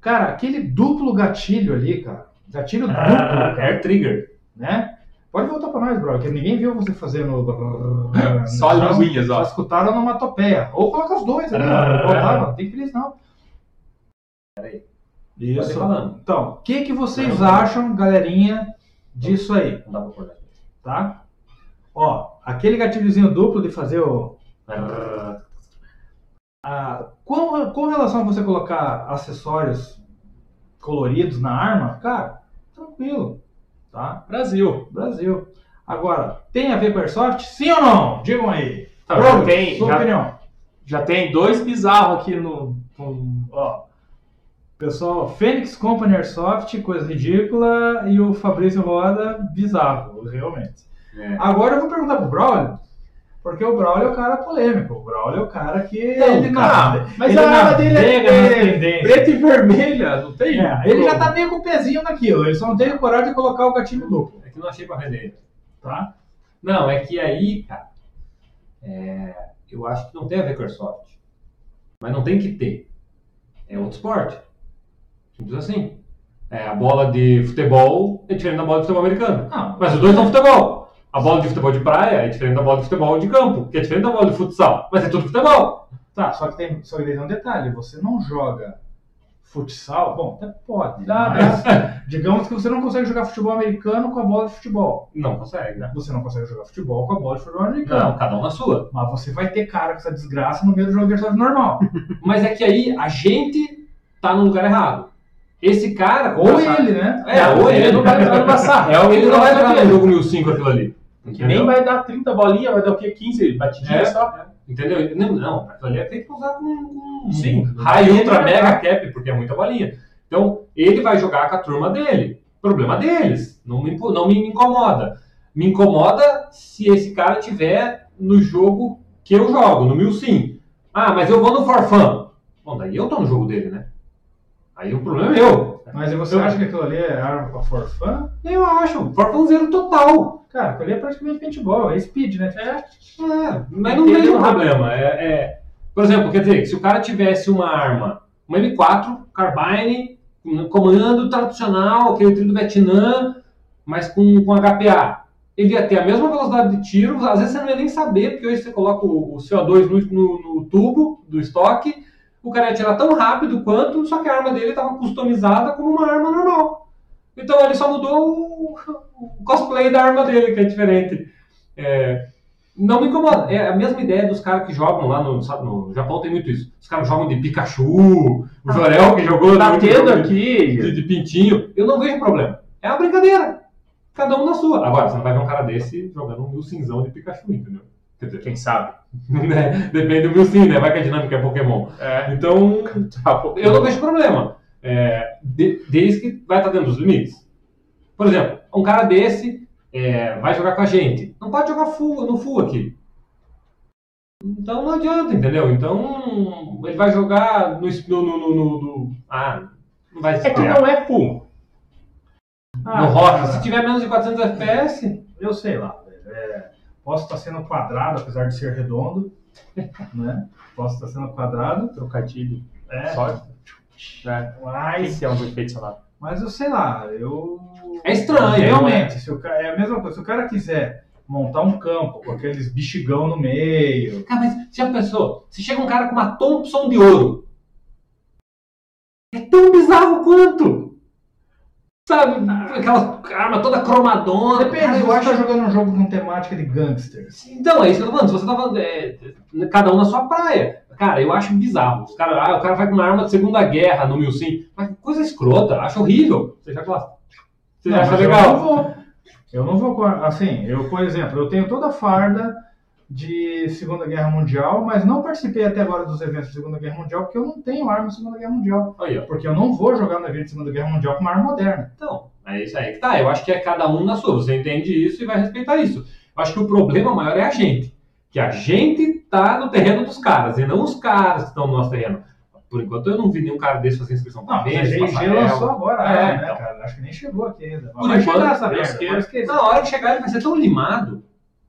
Cara, aquele duplo gatilho ali, cara. Gatilho duplo, Ah, cara, Air Trigger. né? Pode voltar pra nós, brother, que ninguém viu você fazendo. Só linguinhas, Só ó. escutaram a onomatopeia. Ou coloca os dois ali, ó. Voltava, não tem crise não. Peraí. Isso. Então, o que, que vocês Não. acham, galerinha, disso aí, Não dá pra pôr. tá? Ó, aquele gatilhozinho duplo de fazer o. né? A, com, com relação a você colocar acessórios coloridos na arma, cara, tranquilo, tá? Brasil. Brasil. Agora, tem a ver com Airsoft? Sim ou não? Digam aí. Tá, Bruno, já tem, sua já- opinião. Já tem dois bizarros aqui no. no- Ó, pessoal, Fênix Company Airsoft, coisa ridícula, e o Fabrício Roda, bizarro, realmente. É. Agora eu vou perguntar pro Braulio, porque o Braulio é o cara polêmico, o Braulio é o cara que Não, ele cara, navega- mas ele a arma dele é- é. Preta e vermelha, não tem? É, ele já tá meio com o pezinho naquilo, ele só não teve coragem de colocar o gatilho duplo, É que não achei pra vender. tá? Não, é que aí, cara, é, eu acho que não tem a ver com Airsoft. Mas não tem que ter. É outro esporte. Simples assim. É, a bola de futebol é diferente da bola de futebol americano. Não, Mas os dois são futebol. A bola de futebol de praia é diferente da bola de futebol de campo, que é diferente da bola de futsal. Mas é tudo futebol. Tá, só que tem, só que tem um detalhe, você não joga futsal, bom, até pode, Dá, mas digamos que você não consegue jogar futebol americano com a bola de futebol. Não consegue. né? Você não consegue jogar futebol com a bola de futebol americano. Não, cada um na sua. Mas você vai ter cara com essa desgraça no meio do jogo de normal. Mas é que aí a gente tá no lugar errado. Esse cara. Ou começa- ele, né? É, ou ele. não vai entrar numa sarrel, Ele não vai entrar no jogo 1005 aquilo ali. Que nem vai dar 30 bolinhas, vai dar o quê? 15 batidinhas É. só? Entendeu? Não, não, aquilo ali é feito pra usar com, com Sim. high, ultra, Ele- mega cap, porque é muita bolinha. Então, ele vai jogar com a turma dele. Problema deles. Não me, não me incomoda. Me incomoda se esse cara tiver no jogo que eu jogo, no mil sim. Ah, mas eu vou no forfã. Bom, daí eu tô no jogo dele, né? Aí o problema é meu. Mas você Eu- acha que aquilo ali é arma pra forfã? Eu acho. Forfãozeiro total. Cara, aquilo ali é praticamente paintball, é speed, né? É. É, mas não vejo um problema. É, é- por exemplo, quer dizer, se o cara tivesse uma arma, uma M4, Carbine, comando tradicional, aquele trio do Vietnã, mas com, com HPA, ele ia ter a mesma velocidade de tiro, às vezes você não ia nem saber, porque hoje você coloca o, o CO2 no, no- no tubo do estoque, o ia atirar tão rápido quanto, só que a arma dele estava customizada como uma arma normal. Então ele só mudou o, o cosplay da arma dele, que é diferente. É, não me incomoda. É a mesma ideia dos caras que jogam lá no, sabe, no Japão, tem muito isso. Os caras jogam de Pikachu, o Jorel que jogou Tá no- tendo de, aqui. de pintinho. Eu não vejo problema. É uma brincadeira. Cada um na sua. Agora, você não vai ver um cara desse jogando um milcinzão de Pikachu, entendeu? Quer dizer, Quem sabe? né? Depende do milsim, né? Vai que a dinâmica é Pokémon. É. Então, eu não vejo problema. É, de- desde que vai estar dentro dos limites. Por exemplo, um cara desse é, vai jogar com a gente. Não pode jogar full, no full aqui. Então não adianta, entendeu? Então ele vai jogar no. no, no, no- no- no- ah, não vai É que não é full. Ah, No rocha. cara, Se tiver menos de 400 FPS, Eu sei lá, velho. É, posso estar sendo quadrado, apesar de ser redondo, né? Posso estar sendo quadrado, Trocadilho. é, Só. É. mas, Esse é um efeito sonoro. mas eu sei lá, eu... É estranho, Realmente, se o cara, é a mesma coisa, se o cara quiser montar um campo com aqueles bichigão no meio... Cara, mas você já pensou? Se chega um cara com uma Thompson de ouro. É tão bizarro quanto. Sabe? Aquela arma toda cromadona. Depende, eu acho tá jogando um jogo com temática de gangsters. Então, é isso que eu tô falando. Se você tá falando, é, cada um na sua praia. Cara, eu acho bizarro. Os cara, ah, o cara vai com uma arma de Segunda Guerra no Milsim. Mas que coisa escrota, acho horrível. Você já gosta? Você Não, acha legal? Eu não vou. Eu não vou. Assim, eu, por exemplo, eu tenho toda a farda de Segunda Guerra Mundial, mas não participei até agora dos eventos de Segunda Guerra Mundial porque eu não tenho arma de Segunda Guerra Mundial. Aí. Porque eu não vou jogar no evento de Segunda Guerra Mundial com uma arma moderna. Então, é isso aí que tá. Eu acho que é cada um na sua. Você entende isso e vai respeitar isso. Eu acho que o problema maior é a gente. Que a gente tá no terreno dos caras, e não os caras que estão no nosso terreno. Por enquanto eu não vi nenhum cara desse fazer inscrição pra Não, mas a GG lançou agora, É, né, então. cara? Acho que nem chegou aqui ainda. Por Vai enquanto, chegar essa merda. Na hora de chegar ele vai ser tão limado.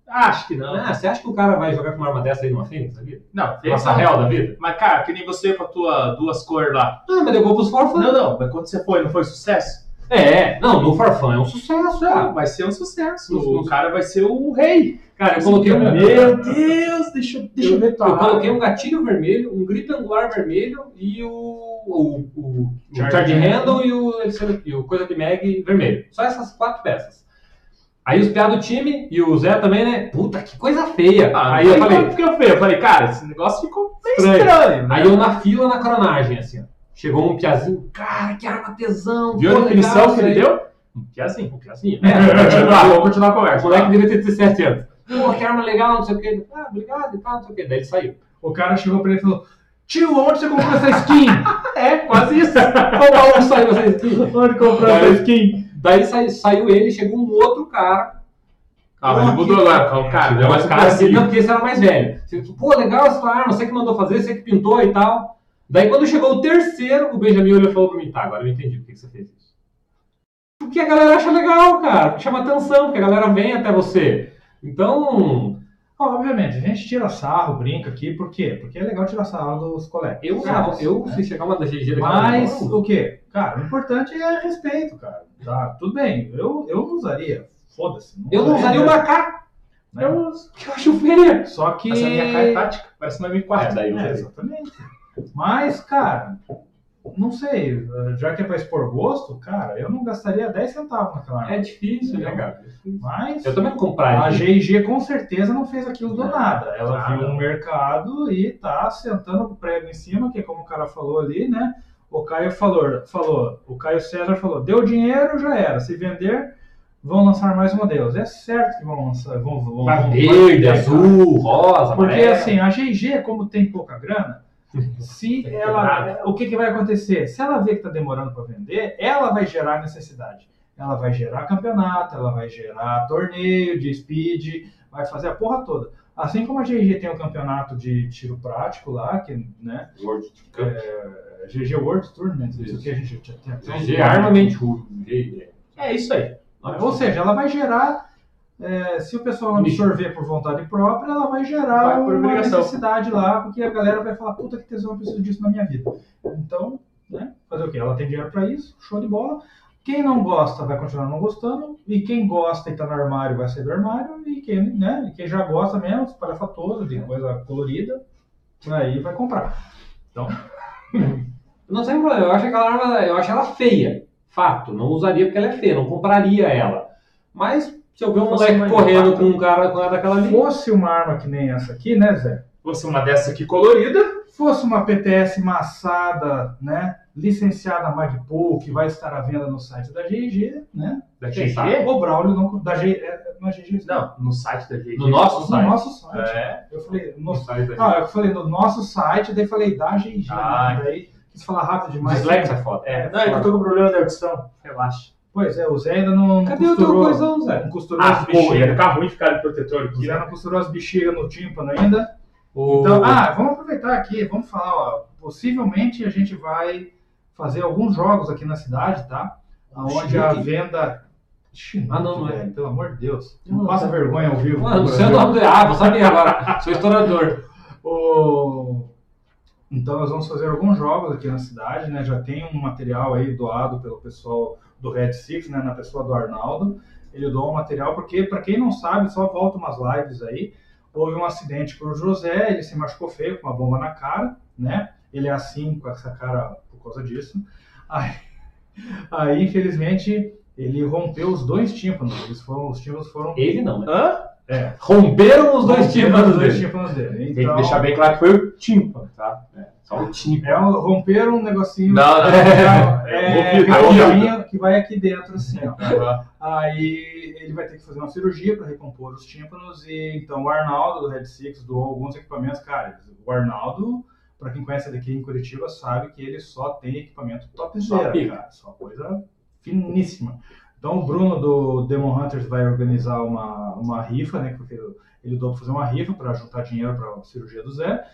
Acho que não. Ah, você acha que o cara vai jogar com uma arma dessa aí numa Fênix da vida? Não, Uma fez Sarrel da vida? Mas, cara, que nem você com a tua duas cores lá. Ah, mas eu vou pros forfãs. Não, não, mas quando você foi, não foi sucesso? É, não, no forfã é um sucesso, Ah, cara. vai ser um sucesso. Não- O cara vai ser o rei. Cara, eu coloquei um... Meu Deus, deixa, eu- deixa eu ver tua Eu coloquei um gatilho vermelho, um grip angular vermelho e o, o, o, o Charge handle e o, e o coisa de mag vermelho. Só essas quatro peças. Aí os piados do time e o Zé também, né? Puta, que coisa feia. Ah, aí eu falei, sei como que eu falei. Eu falei, cara, esse negócio ficou meio Estranho. estranho. né? aí eu na fila, na cronagem, assim, ó. Chegou um piazinho, cara, que arma tesão. Viu a definição que ele deu? Um piazinho, um piazinho. É, vou continuar, vou continuar a O conversa. moleque devia ter 17 anos. Pô, que arma legal, não sei o quê. Ah, obrigado e tal, não sei o quê. Daí ele saiu. O cara chegou pra ele e falou: Tio, onde você comprou essa skin? É, quase isso. Qual baú saiu essa skin? onde comprou essa skin? Daí sai- saiu ele, chegou um outro cara. Ah, mas ele mudou agora. O cara, deu mais cara assim, não, porque esse era mais velho. Você, Pô, legal essa tua arma, você que mandou fazer, você que pintou e tal. Daí quando chegou o terceiro, o Benjamin olhou e falou pra mim, tá, agora eu entendi por que você fez isso. Porque a galera acha legal, cara, chama atenção, porque a galera vem até você. Então, Obviamente, a gente tira sarro, brinca aqui, por quê? Porque é legal tirar sarro dos colegas. eu, Certo, eu né? se chegar uma da GG daquela Mas o quê? Cara, o importante é respeito, cara. Tá, tudo bem. Eu, eu não usaria. Foda-se. eu não usaria uma K, né? Eu, que eu acho feia. Só que. essa minha cara é tática. Parece uma M4. É, daí eu É, exatamente. Mas, cara, não sei. Já que é pra expor gosto, cara, eu não gastaria 10 centavos naquela arma. É difícil, né, cara? É difícil. Mas. Eu também A compraria. GIG com certeza não fez aquilo do nada. Ela viu um mercado e tá sentando o prego em cima, que é como o cara falou ali, né? O Caio falou, falou, o Caio César falou, deu dinheiro, já era. Se vender, vão lançar mais modelos. É certo que vão lançar, vão, vão, vão- verde, vai- azul, rosa, Porque amarelo. assim, a GG, como tem pouca grana, se ela, o que, que vai acontecer? Se ela vê que está demorando para vender, ela vai gerar necessidade. Ela vai gerar campeonato, ela vai gerar torneio de speed, vai fazer a porra toda. Assim como a GG tem o campeonato de tiro prático lá, que, né, World Cup. é, GG World Tournament, isso Isso. que a gente já tem. GG Armament. É isso aí. Ou seja, ela vai gerar, é, se o pessoal não absorver por vontade própria, ela vai gerar Vai uma necessidade lá, porque a galera vai falar, puta que tesão, eu preciso disso na minha vida. Então, né, fazer o quê? Ela tem dinheiro pra isso, show de bola. Quem não gosta vai continuar não gostando, e quem gosta e tá no armário vai sair do armário, e quem, né, e quem já gosta mesmo, espalhafatoso, de coisa colorida, aí vai comprar. Então, Não sei problema, eu acho aquela arma, eu acho ela feia. Fato, não usaria porque ela é feia, não compraria ela. Mas se eu ver um moleque correndo com um cara com daquela ali. fosse uma arma que nem essa aqui, né, Zé? Fosse uma dessa aqui colorida. fosse uma PTS massada, né, licenciada Magpul, que vai estar à venda no site da GG, né? Da GG? O Braulio não da G, é, não é GG, Não, no site da GG. No nosso no site. nosso site. É. Eu falei, no, No site da ah, eu falei no nosso site, daí falei da GG, Ah. né? daí quis falar rápido demais. Dislexia é foda. É, não, é que eu tô com problema de audição. Relaxa. Pois é, o Zé ainda não, não Cadê o teu costurou, coisão, Zé? não costurou Ah, as bexigas. ficar ruim ficar de protetor O aqui, Zé né? não costurou as bexigas no tímpano ainda. O- Então, ah, vamos aproveitar aqui, vamos falar, ó, possivelmente a gente vai fazer alguns jogos aqui na cidade, tá? Onde a venda. Ixi, Ah, não, não é. velho, pelo amor de Deus. Não Não, passa tá. vergonha ao vivo. Mano, no você é o nome do... Ah, vou saber agora. Sou historiador. O- Então nós vamos fazer alguns jogos aqui na cidade, né? Já tem um material aí doado pelo pessoal do Red Six, né? Na pessoa do Arnaldo. Ele doou um material porque, para quem não sabe, só volta umas lives aí. Houve um acidente com o José, ele se machucou feio com uma bomba na cara, né? Ele é assim, com essa cara por causa disso. Aí, aí infelizmente, ele rompeu os dois tímpanos. Eles foram, os tímpanos foram Ele não, né? Hã? É. Romperam os dois Os tímpanos dois dele. tímpanos dele. Tem que Então, deixar bem claro que foi o tímpano, tá? É, só o É tímpano. um, romper um negocinho. Não, não. É, ouvido, redondinho que vai aqui dentro, assim, ó. Aí ele vai ter que fazer uma cirurgia para recompor os tímpanos. E então o Arnaldo do Red Six doou alguns equipamentos. Cara, o Arnaldo, para quem conhece daqui em Curitiba, sabe que ele só tem equipamento topzera, pica. cara. Só coisa finíssima. Então o Bruno do Demon Hunters vai organizar uma, uma rifa, né? Porque ele doou para fazer uma rifa para juntar dinheiro para a cirurgia do Zé.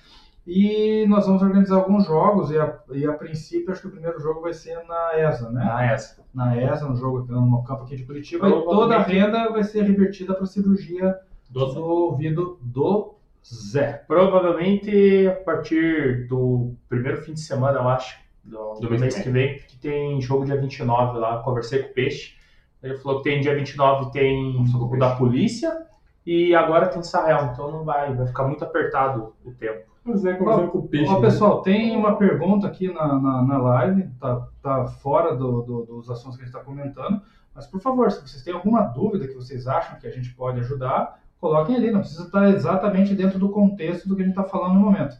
E nós vamos organizar alguns jogos, e a, e a princípio acho que o primeiro jogo vai ser na ESA, né? Ah, essa. Na ESA, no jogo no campo aqui de Curitiba, e toda a renda vai ser revertida para a cirurgia Doze. do ouvido do Zé. Provavelmente a partir do primeiro fim de semana, eu acho, do, Do do mês mês que vem, que tem jogo dia 29 lá. Conversei com o Peixe. Ele falou que tem dia 29 tem o da polícia e agora tem Israel, então não vai, vai ficar muito apertado o tempo. O Zé conversando com o peixe. Ó, né? pessoal, tem uma pergunta aqui na, na, na live, tá, tá fora do, do- dos assuntos que a gente está comentando, mas por favor, se vocês têm alguma dúvida que vocês acham que a gente pode ajudar, coloquem ali, não precisa estar exatamente dentro do contexto do que a gente está falando no momento.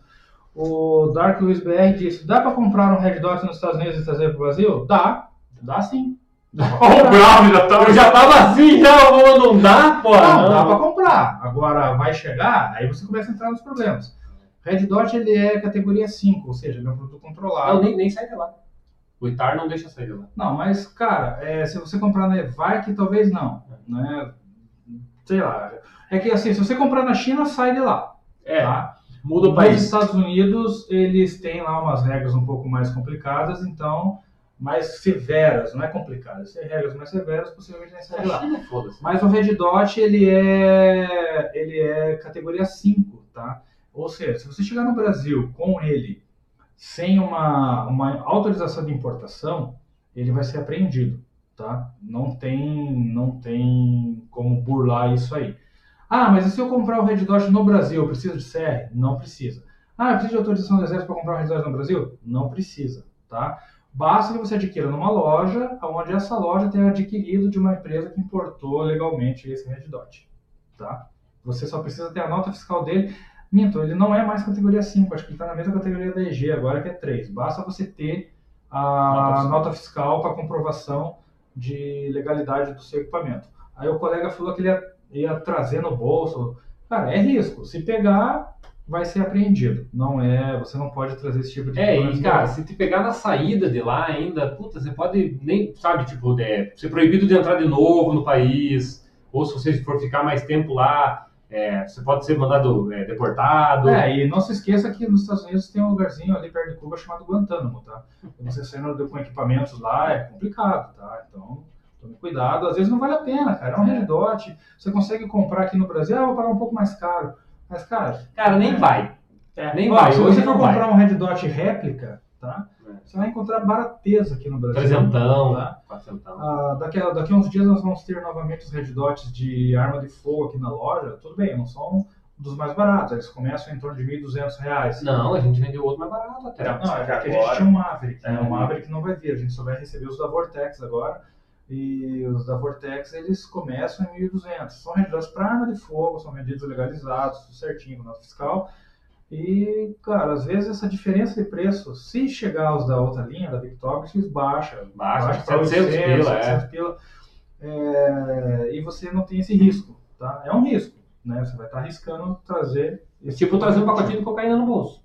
O Dark Luiz BR disse: dá para comprar um Red Dot nos Estados Unidos e trazer para o Brasil? Dá, dá sim. Pra Ó, o. Bravo já tá. Eu já tava assim, já, vou não dá, pô. Não, dá para comprar. Agora vai chegar, aí você começa a entrar nos problemas. Red Dot ele é categoria 5, ou seja, ele é um produto controlado. Não, nem, nem sai de lá. O Itar não deixa sair de lá. Não, mas, cara, é, se você comprar na Evike, talvez não. Né? Sei lá. É que assim, se você comprar na China, sai de lá. É, Tá? muda o Nos país. Estados Unidos, eles têm lá umas regras um pouco mais complicadas, então, mais severas, não é complicadas. Se é regras mais severas, possivelmente nem sai de lá. Mas o Red Dot, ele é, ele é categoria 5, tá? Ou seja, se você chegar no Brasil com ele sem uma, uma autorização de importação, ele vai ser apreendido, tá? Não tem, não tem como burlar isso aí. Ah, mas e se eu comprar o Red Dot no Brasil, eu preciso de CR? Não precisa. Ah, eu preciso de autorização do Exército para comprar o Red Dot no Brasil? Não precisa, tá? Basta que você adquira numa loja, onde essa loja tenha adquirido de uma empresa que importou legalmente esse Red Dot, tá? Você só precisa ter a nota fiscal dele. Minto, ele não é mais categoria 5, acho que ele está na mesma categoria da EG agora, que é 3. Basta você ter a Nota fiscal. nota fiscal para comprovação de legalidade do seu equipamento. Aí o colega falou que ele ia, ia trazer no bolso. Cara, é risco. Se pegar, vai ser apreendido. Não é, você não pode trazer esse tipo de É, e cara, se te pegar na saída de lá ainda, puta, você pode nem, sabe, tipo, é, ser proibido de entrar de novo no país, ou se você for ficar mais tempo lá, é, você pode ser mandado é, deportado. É, e não se esqueça que nos Estados Unidos tem um lugarzinho ali perto de Cuba chamado Guantánamo, tá? Você saindo com equipamentos lá é complicado, tá? Então, tome cuidado. Às vezes não vale a pena, cara. É um Red Dot. Você consegue comprar aqui no Brasil, ah, vou pagar um pouco mais caro. Mas, cara, Cara, nem É. vai. É, Nem vai. se você for comprar um Red Dot réplica, tá? Você vai encontrar barateza aqui no Brasil. Trezentão, Tá? quatrocentão. Ah, daqui, a, daqui a uns dias nós vamos ter novamente os Red Dots de arma de fogo aqui na loja. Tudo bem, não são dos mais baratos. Eles começam em torno de 1.200 reais. Não, a gente vendeu outro mais barato até. Não. Não, é que a gente tinha um Maverick. né? É. O Maverick não vai vir, a gente só vai receber os da Vortex agora. E os da Vortex eles começam em 1.200. São vendidos para arma de fogo, são vendidos legalizados, tudo certinho com nota fiscal. E, cara, às vezes essa diferença de preço, se chegar aos da outra linha, da Victorious, baixa. Baixa, pra 700 pila, é. 700 pila. É, e você não tem esse risco, tá? É um risco, né? Você vai estar arriscando trazer... esse Tipo, trazer um pacotinho de cocaína no bolso.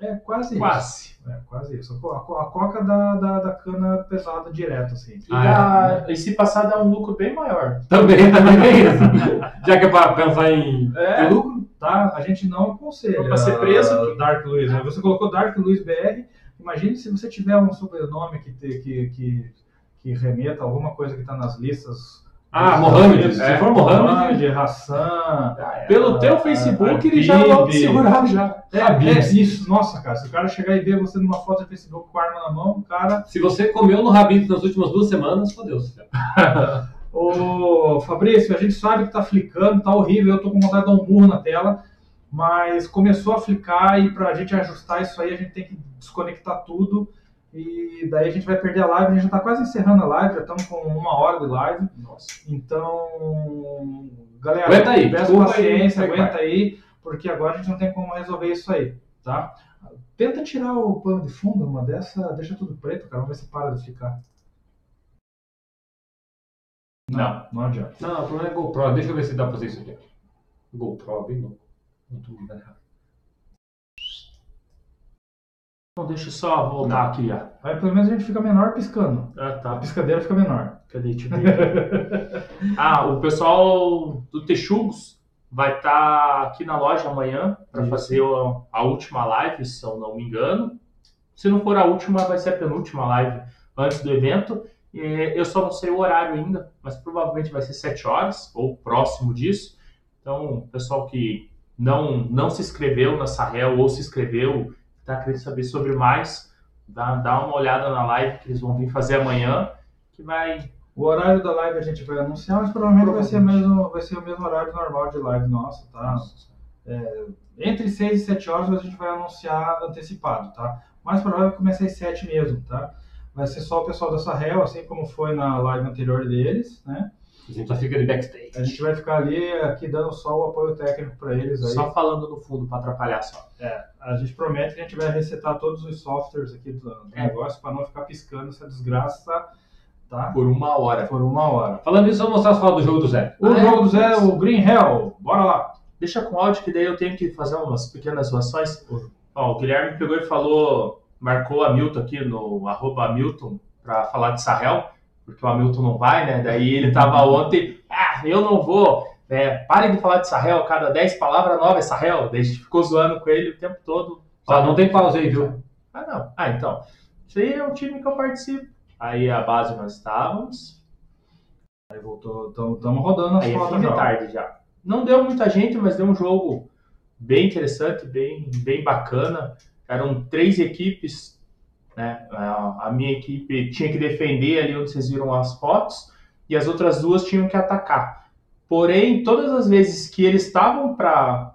É quase isso. Quase. É, quase isso. A, co- a co- a coca da, da, da cana pesada direto, assim. E, Ah, dá- e se passar, dá um lucro bem maior. Também, também é isso. Já que é pra pensar em É. lucro, Tá? A gente não aconselha. Pra ser preso, a Dark Luiz. né? Você colocou Dark Luiz BR. Imagine se você tiver um sobrenome que, te- que, que, que remeta a alguma coisa que está nas listas. Ah, Mohamed. Se for Mohamed, Mohamed, Hassan. Pelo Ah, teu Facebook, ele já logo te segurava já. É, é isso. Nossa, cara. Se o cara chegar e ver você numa foto do Facebook com a arma na mão, o cara. se você comeu no Rabito nas últimas duas semanas, fodeu-se. Ô, Fabrício, a gente sabe que tá flicando, tá horrível, eu tô com vontade de dar um burro na tela, mas começou a flicar e pra gente ajustar isso aí, a gente tem que desconectar tudo e daí a gente vai perder a live, a gente já tá quase encerrando a live, já estamos com uma hora de live, Nossa. então galera, Aguenta aí, peço aí, paciência, vai, aguenta aí, porque agora a gente não tem como resolver isso aí, tá? Tenta tirar o pano de fundo, uma dessa, deixa tudo preto, cara, vamos ver se para de ficar. Não. Não adianta. Não, não, o problema é GoPro. Deixa eu ver se dá pra fazer isso aqui. GoPro, bem louco. Não tô errado. Então deixa eu só voltar aqui, ó. Aí pelo menos a gente fica menor piscando. Ah, A tá. piscadeira fica menor. Cadê? Deixa eu ver. ah, o pessoal do Texugos vai estar aqui na loja amanhã para Isso. fazer a, a última live, se eu não me engano. Se não for a última, vai ser a penúltima live antes do evento. É, eu só não sei o horário ainda, mas provavelmente vai ser 7 horas ou próximo disso. Então, pessoal que não, não se inscreveu na Sarrel ou se inscreveu, está querendo saber sobre mais, dá, dá uma olhada na live que eles vão vir fazer amanhã, que vai O horário da live a gente vai anunciar, mas provavelmente vai ser, Provavelmente. mesmo, vai ser o mesmo horário normal de live nossa, tá? Entre 6 e 7 horas a gente vai anunciar antecipado, tá? Mais provável que comece às 7 mesmo, tá? Vai ser só o pessoal da Sarrel, assim como foi na live anterior deles, né? A gente só fica de backstage. A gente vai ficar ali aqui dando só o apoio técnico para eles aí. Só falando no fundo para atrapalhar só. É, a gente promete que a gente vai resetar todos os softwares aqui do, do É. negócio para não ficar piscando essa desgraça, tá? Por uma hora. Por uma hora. Falando nisso, vamos mostrar as fotos do jogo do Zé. O Ah, é? jogo do Zé, o Green Hell, bora lá. Deixa com áudio que daí eu tenho que fazer umas pequenas zoações. Uhum. Ó, o Guilherme pegou e falou, marcou a Milton aqui no arroba Hamilton para falar de Sarrel, porque o Hamilton não vai, né? Daí ele tava ontem, ah, eu não vou. É, parem de falar de Sarrel, cada 10 palavras nova é Sarrel. Daí a gente ficou zoando com ele o tempo todo. Ó, não tem pausa aí, viu? Ah, não. Ah, então. Isso aí é um time que eu participo. Aí a base nós estávamos. Aí voltou, estamos rodando as é fotos fim de tarde já. Não deu muita gente, mas deu um jogo bem interessante, bem, bem bacana. Eram três equipes, né? A minha equipe tinha que defender ali onde vocês viram as fotos, e as outras duas tinham que atacar. Porém, todas as vezes que eles estavam para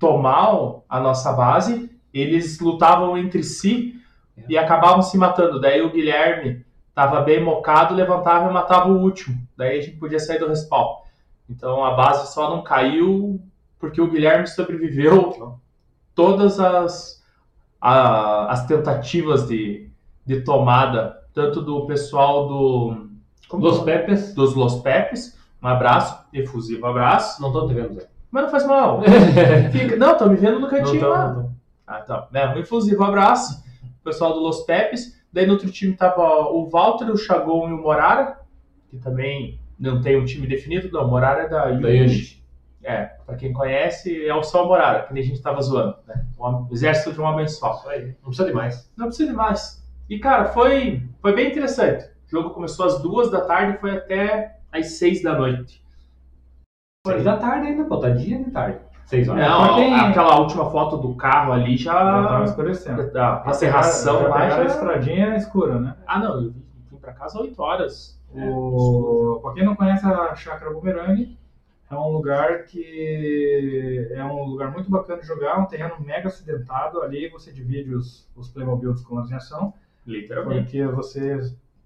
tomar a nossa base, eles lutavam entre si e acabavam se matando. Daí o Guilherme estava bem mocado, levantava e matava o último. Daí a gente podia sair do respawn. Então a base só não caiu porque o Guilherme sobreviveu todas as, a- as tentativas de, de tomada, tanto do pessoal do como Los Pepes. dos Los Pepes. Um abraço, efusivo abraço. Não tô te vendo, Zé. Mas não faz mal. Fica- Não, tô me vendo no cantinho Não tô, lá. não. Ah, então. Né, um efusivo abraço. Pessoal do Los Pepes. Daí no outro time tava o Walter, o Chagon e o Morara, que também não tem um time definido. Não, o Morara é da. Unity. É, pra quem conhece, é o só o Morara, que nem a gente tava zoando. Né? O exército de um homem só. Aí. Não precisa de mais. Não precisa de mais. E, cara, foi, foi bem interessante. O jogo começou às duas da tarde e foi até às seis da noite. Seis da tarde ainda, pô. Tá dia de tarde. Seis horas. Não, aquela última foto do carro ali Já tava já. escurecendo. A, a serração já lá pegaram a já. estradinha escura, né? Ah, não, eu vim pra casa às 8 horas. O... Pra quem não conhece a Chácara Boomerang, é um lugar que é um lugar muito bacana de jogar, um terreno mega acidentado. Ali você divide os, os Playmobils com em ação, Literalmente. porque você,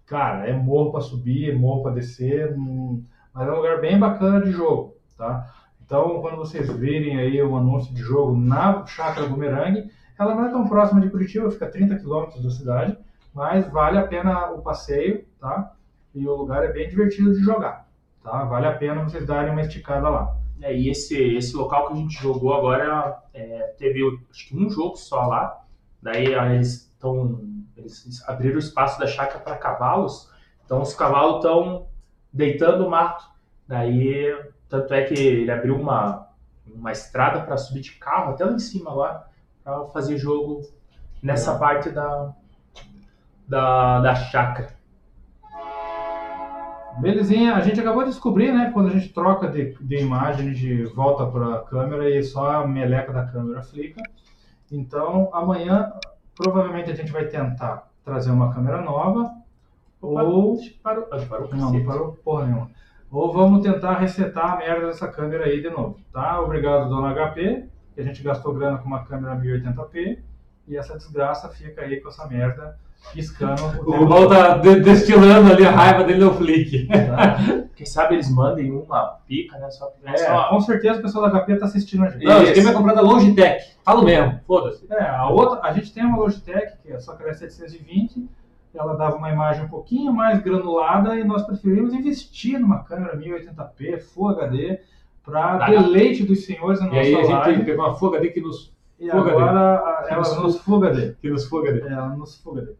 cara, é morro pra subir, é morro pra descer, hum, mas é um lugar bem bacana de jogo, tá? Então, quando vocês virem aí um anúncio de jogo na Chácara Boomerang, ela não é tão próxima de Curitiba, fica a 30 quilômetros da cidade, mas vale a pena o passeio, tá? E o lugar é bem divertido de jogar, tá? Vale a pena vocês darem uma esticada lá. É, e esse, esse local que a gente jogou agora é, teve acho que um jogo só lá. Daí ah, eles estão. Eles abriram o espaço da chácara para cavalos. Então os cavalos estão deitando o mato. Daí, tanto é que ele abriu uma, uma estrada para subir de carro até lá em cima lá, para fazer jogo nessa parte da, da, da chácara. Belezinha, a gente acabou de descobrir, né? Quando a gente troca de, de imagem, gente volta para a câmera e só a meleca da câmera flica. Então, amanhã, provavelmente a gente vai tentar trazer uma câmera nova. Ou. Parou, parou Não, não parou porra nenhuma. Ou vamos tentar resetar a merda dessa câmera aí de novo, tá? Obrigado, dona HP, que a gente gastou grana com uma câmera 1080p. e essa desgraça fica aí com essa merda piscando o O Rubão tá de- destilando ali a raiva dele no flick. todo, tá? Quem sabe eles mandem uma pica, né? Só É, só- com certeza o pessoal da HP tá assistindo a gente. Não, game é comprado da Logitech. Falo mesmo, foda-se. É, a outra, a gente tem uma Logitech, que é só que ela é 720, ela dava uma imagem um pouquinho mais granulada e nós preferimos investir numa câmera 1080p Full HD para deleite dos senhores na E nossa aí a gente live. pegou uma fuga ali que nos, E Full HD. agora ela nos Full HD. que nos fuga. É, ela nos Full HD.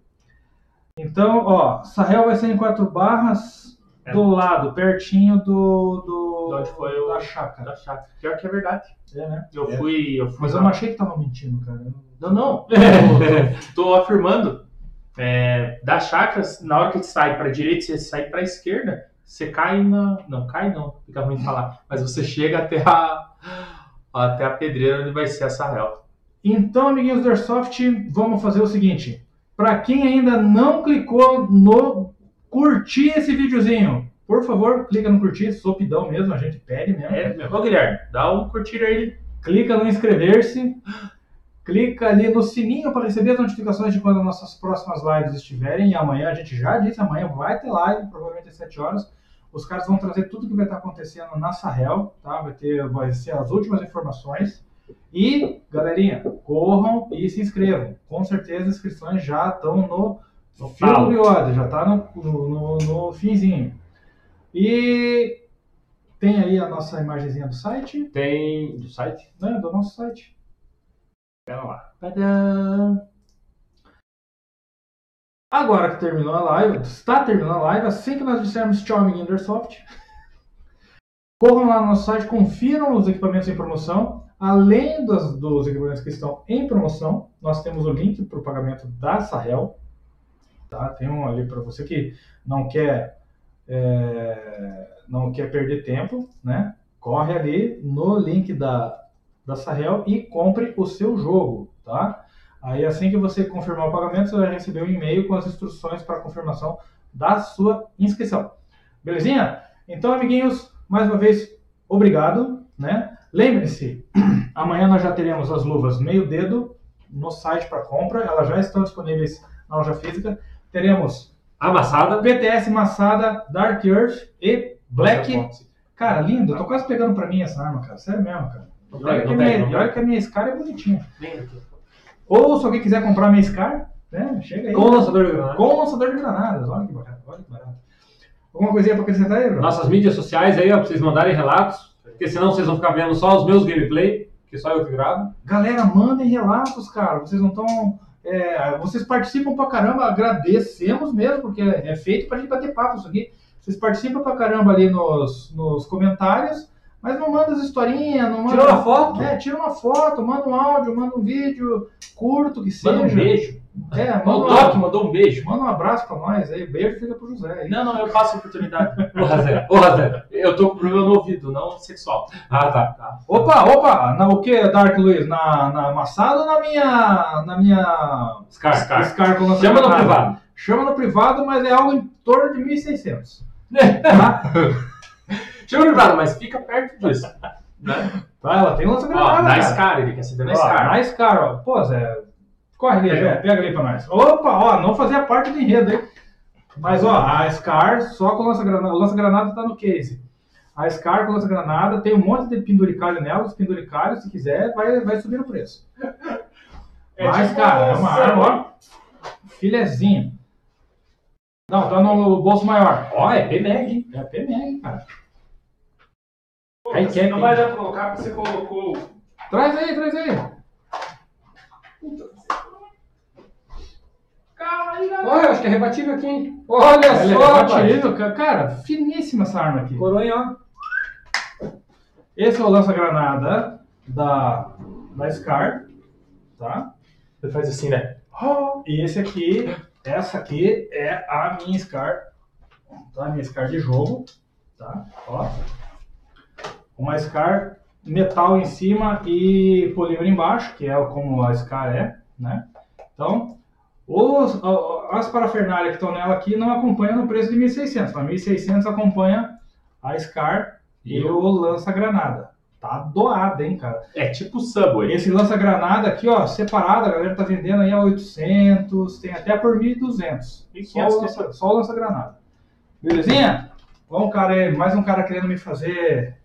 Então, ó, Sahel vai ser em quatro barras É. do lado, pertinho do, do De onde foi o- da chácara. da chácara. Pior que é verdade. É, né? Eu É. fui. Eu fui Mas eu lá- não achei que tava mentindo, cara. Não, não. Tô, tô afirmando. É, das chakras, na hora que você sai para direita, você sai para esquerda, você cai na. Não, cai não, fica ruim de falar. Mas você chega até a. Até a pedreira onde vai ser essa réu. Então, amiguinhos do Airsoft, vamos fazer o seguinte. Para quem ainda não clicou no curtir esse videozinho, por favor, clica no curtir, sopidão mesmo, a gente pede mesmo. É, meu. Ô Guilherme, dá um curtir aí. Clica no inscrever-se, clica ali no sininho para receber as notificações de quando as nossas próximas lives estiverem. E amanhã, a gente já disse, amanhã vai ter live, provavelmente às 7 horas. Os caras vão trazer tudo que vai estar acontecendo na Sahel, tá? Vai ter, vai ser as últimas informações. E, galerinha, corram e se inscrevam. Com certeza as inscrições já estão no, no fio do já está no, no, no, finzinho. E tem aí a nossa imagenzinha do site, Tem do site? né? Do nosso site. Pera lá. Tadã. Agora que terminou a live, está terminando a live, assim que nós dissermos tchau, amiguinho Airsoft, corram lá no nosso site, confiram os equipamentos em promoção. Além dos, dos equipamentos que estão em promoção, nós temos o link para o pagamento da Sahel. Tá? Tem um ali para você que não quer, é, não quer perder tempo, né? Corre ali no link da, da Sahel e compre o seu jogo, tá? Aí assim que você confirmar o pagamento, você vai receber um e-mail com as instruções para confirmação da sua inscrição. Belezinha? Então, amiguinhos, mais uma vez, obrigado, né? Lembre-se, amanhã nós já teremos as luvas meio dedo no site para compra, elas já estão disponíveis na loja física. Teremos Amassada. BTS Massada, Dark Earth e Black. Cara, lindo, eu tô quase pegando pra mim essa arma, cara, sério mesmo, cara. E olha, que, a minha, e olha que a minha Scar é bonitinha. Ou se alguém quiser comprar minha Scar, né? Chega aí. Com lançador de granada. Com lançador de granadas. Olha que barato, olha que barato. Alguma coisinha pra acrescentar aí, Bruno? Nossas mídias sociais aí, ó, pra vocês mandarem relatos. Porque senão vocês vão ficar vendo só os meus gameplay, que só eu que gravo. Galera, mandem relatos, cara. Vocês não estão. vocês participam pra caramba, agradecemos mesmo, porque é feito pra gente bater papo isso aqui. Vocês participam pra caramba ali nos, nos comentários, mas não manda as historinhas, não manda. Tira uma foto. É, tira uma foto, manda um áudio, manda um vídeo curto que seja. Manda um beijo. É, Ó, manda, O um, Doc mandou um beijo. manda um abraço pra nós aí. Beijo fica pro José aí. Não, não, eu passo a oportunidade. Porra, Zé. Porra, Zé. Eu tô com problema no ouvido, não sexual. Ah, tá. Tá? Opa, opa! Na, o que, Dark Luiz? Na, na amassada ou na minha. Na minha. Scar. Scar com lança Chama no privado. Chama no privado, mas é algo em torno de 1.600. tá? Chama no privado, mas fica perto disso. Né? tá? Ela tem lança Ó, granada. na cara. Scar, ele quer saber na Ó, Scar. Na Scar, ó. Pô, Zé. Corre ali, Pega. Zé. Pega ali pra nós. Opa, ó, não fazia parte do enredo, hein? Mas, ó, a Scar só com lança-granada. O lança-granada tá no case. A Scar com lança-granada tem um monte de penduricalho nela. Os penduricalhos, se quiser, vai, vai subir o preço. É Mas, tipo cara, é uma arma, ó. Filezinha. Não, tá no bolso maior. Ó, é PMEG, hein? É PMR, cara. Pô, Aí você não vai dar pra colocar porque você colocou. Traz aí, traz aí. Galera. Olha, acho que é rebatível aqui, hein? Olha Ela é só, ca- cara, finíssima essa arma aqui. Coronha, ó. Esse é o lança-granada da, da Scar, tá? Você faz assim, né? E esse aqui, essa aqui é a minha Scar, tá? A minha Scar de jogo, tá? Ó. Uma Scar metal em cima e polímero embaixo, que é como a Scar é, né? Então, a- as parafernálias que estão nela aqui não acompanham no preço de 1.600. Na 1.600 acompanha a Scar e o lança-granada, tá doada, hein, cara. É tipo Subway. Esse lança-granada aqui, ó, separado, a galera tá vendendo aí a 800, tem até por 1.200. E Só o 500 lança- Só o lança-granada. Belezinha? Bom, cara, mais um cara querendo me fazer.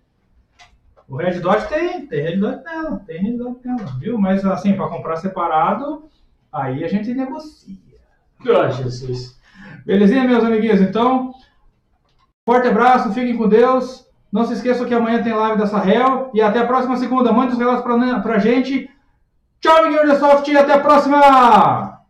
O Red Dot tem, tem Red Dot nela, tem Red Dot nela, viu? Mas assim, pra comprar separado, aí a gente negocia. Ah, Jesus. Belezinha, meus amiguinhos? Então, forte abraço, fiquem com Deus. Não se esqueçam que amanhã tem live da Sarrel. E até a próxima segunda. Mande os relatos pra, pra gente. Tchau, amiguinho da Soft. E até a próxima!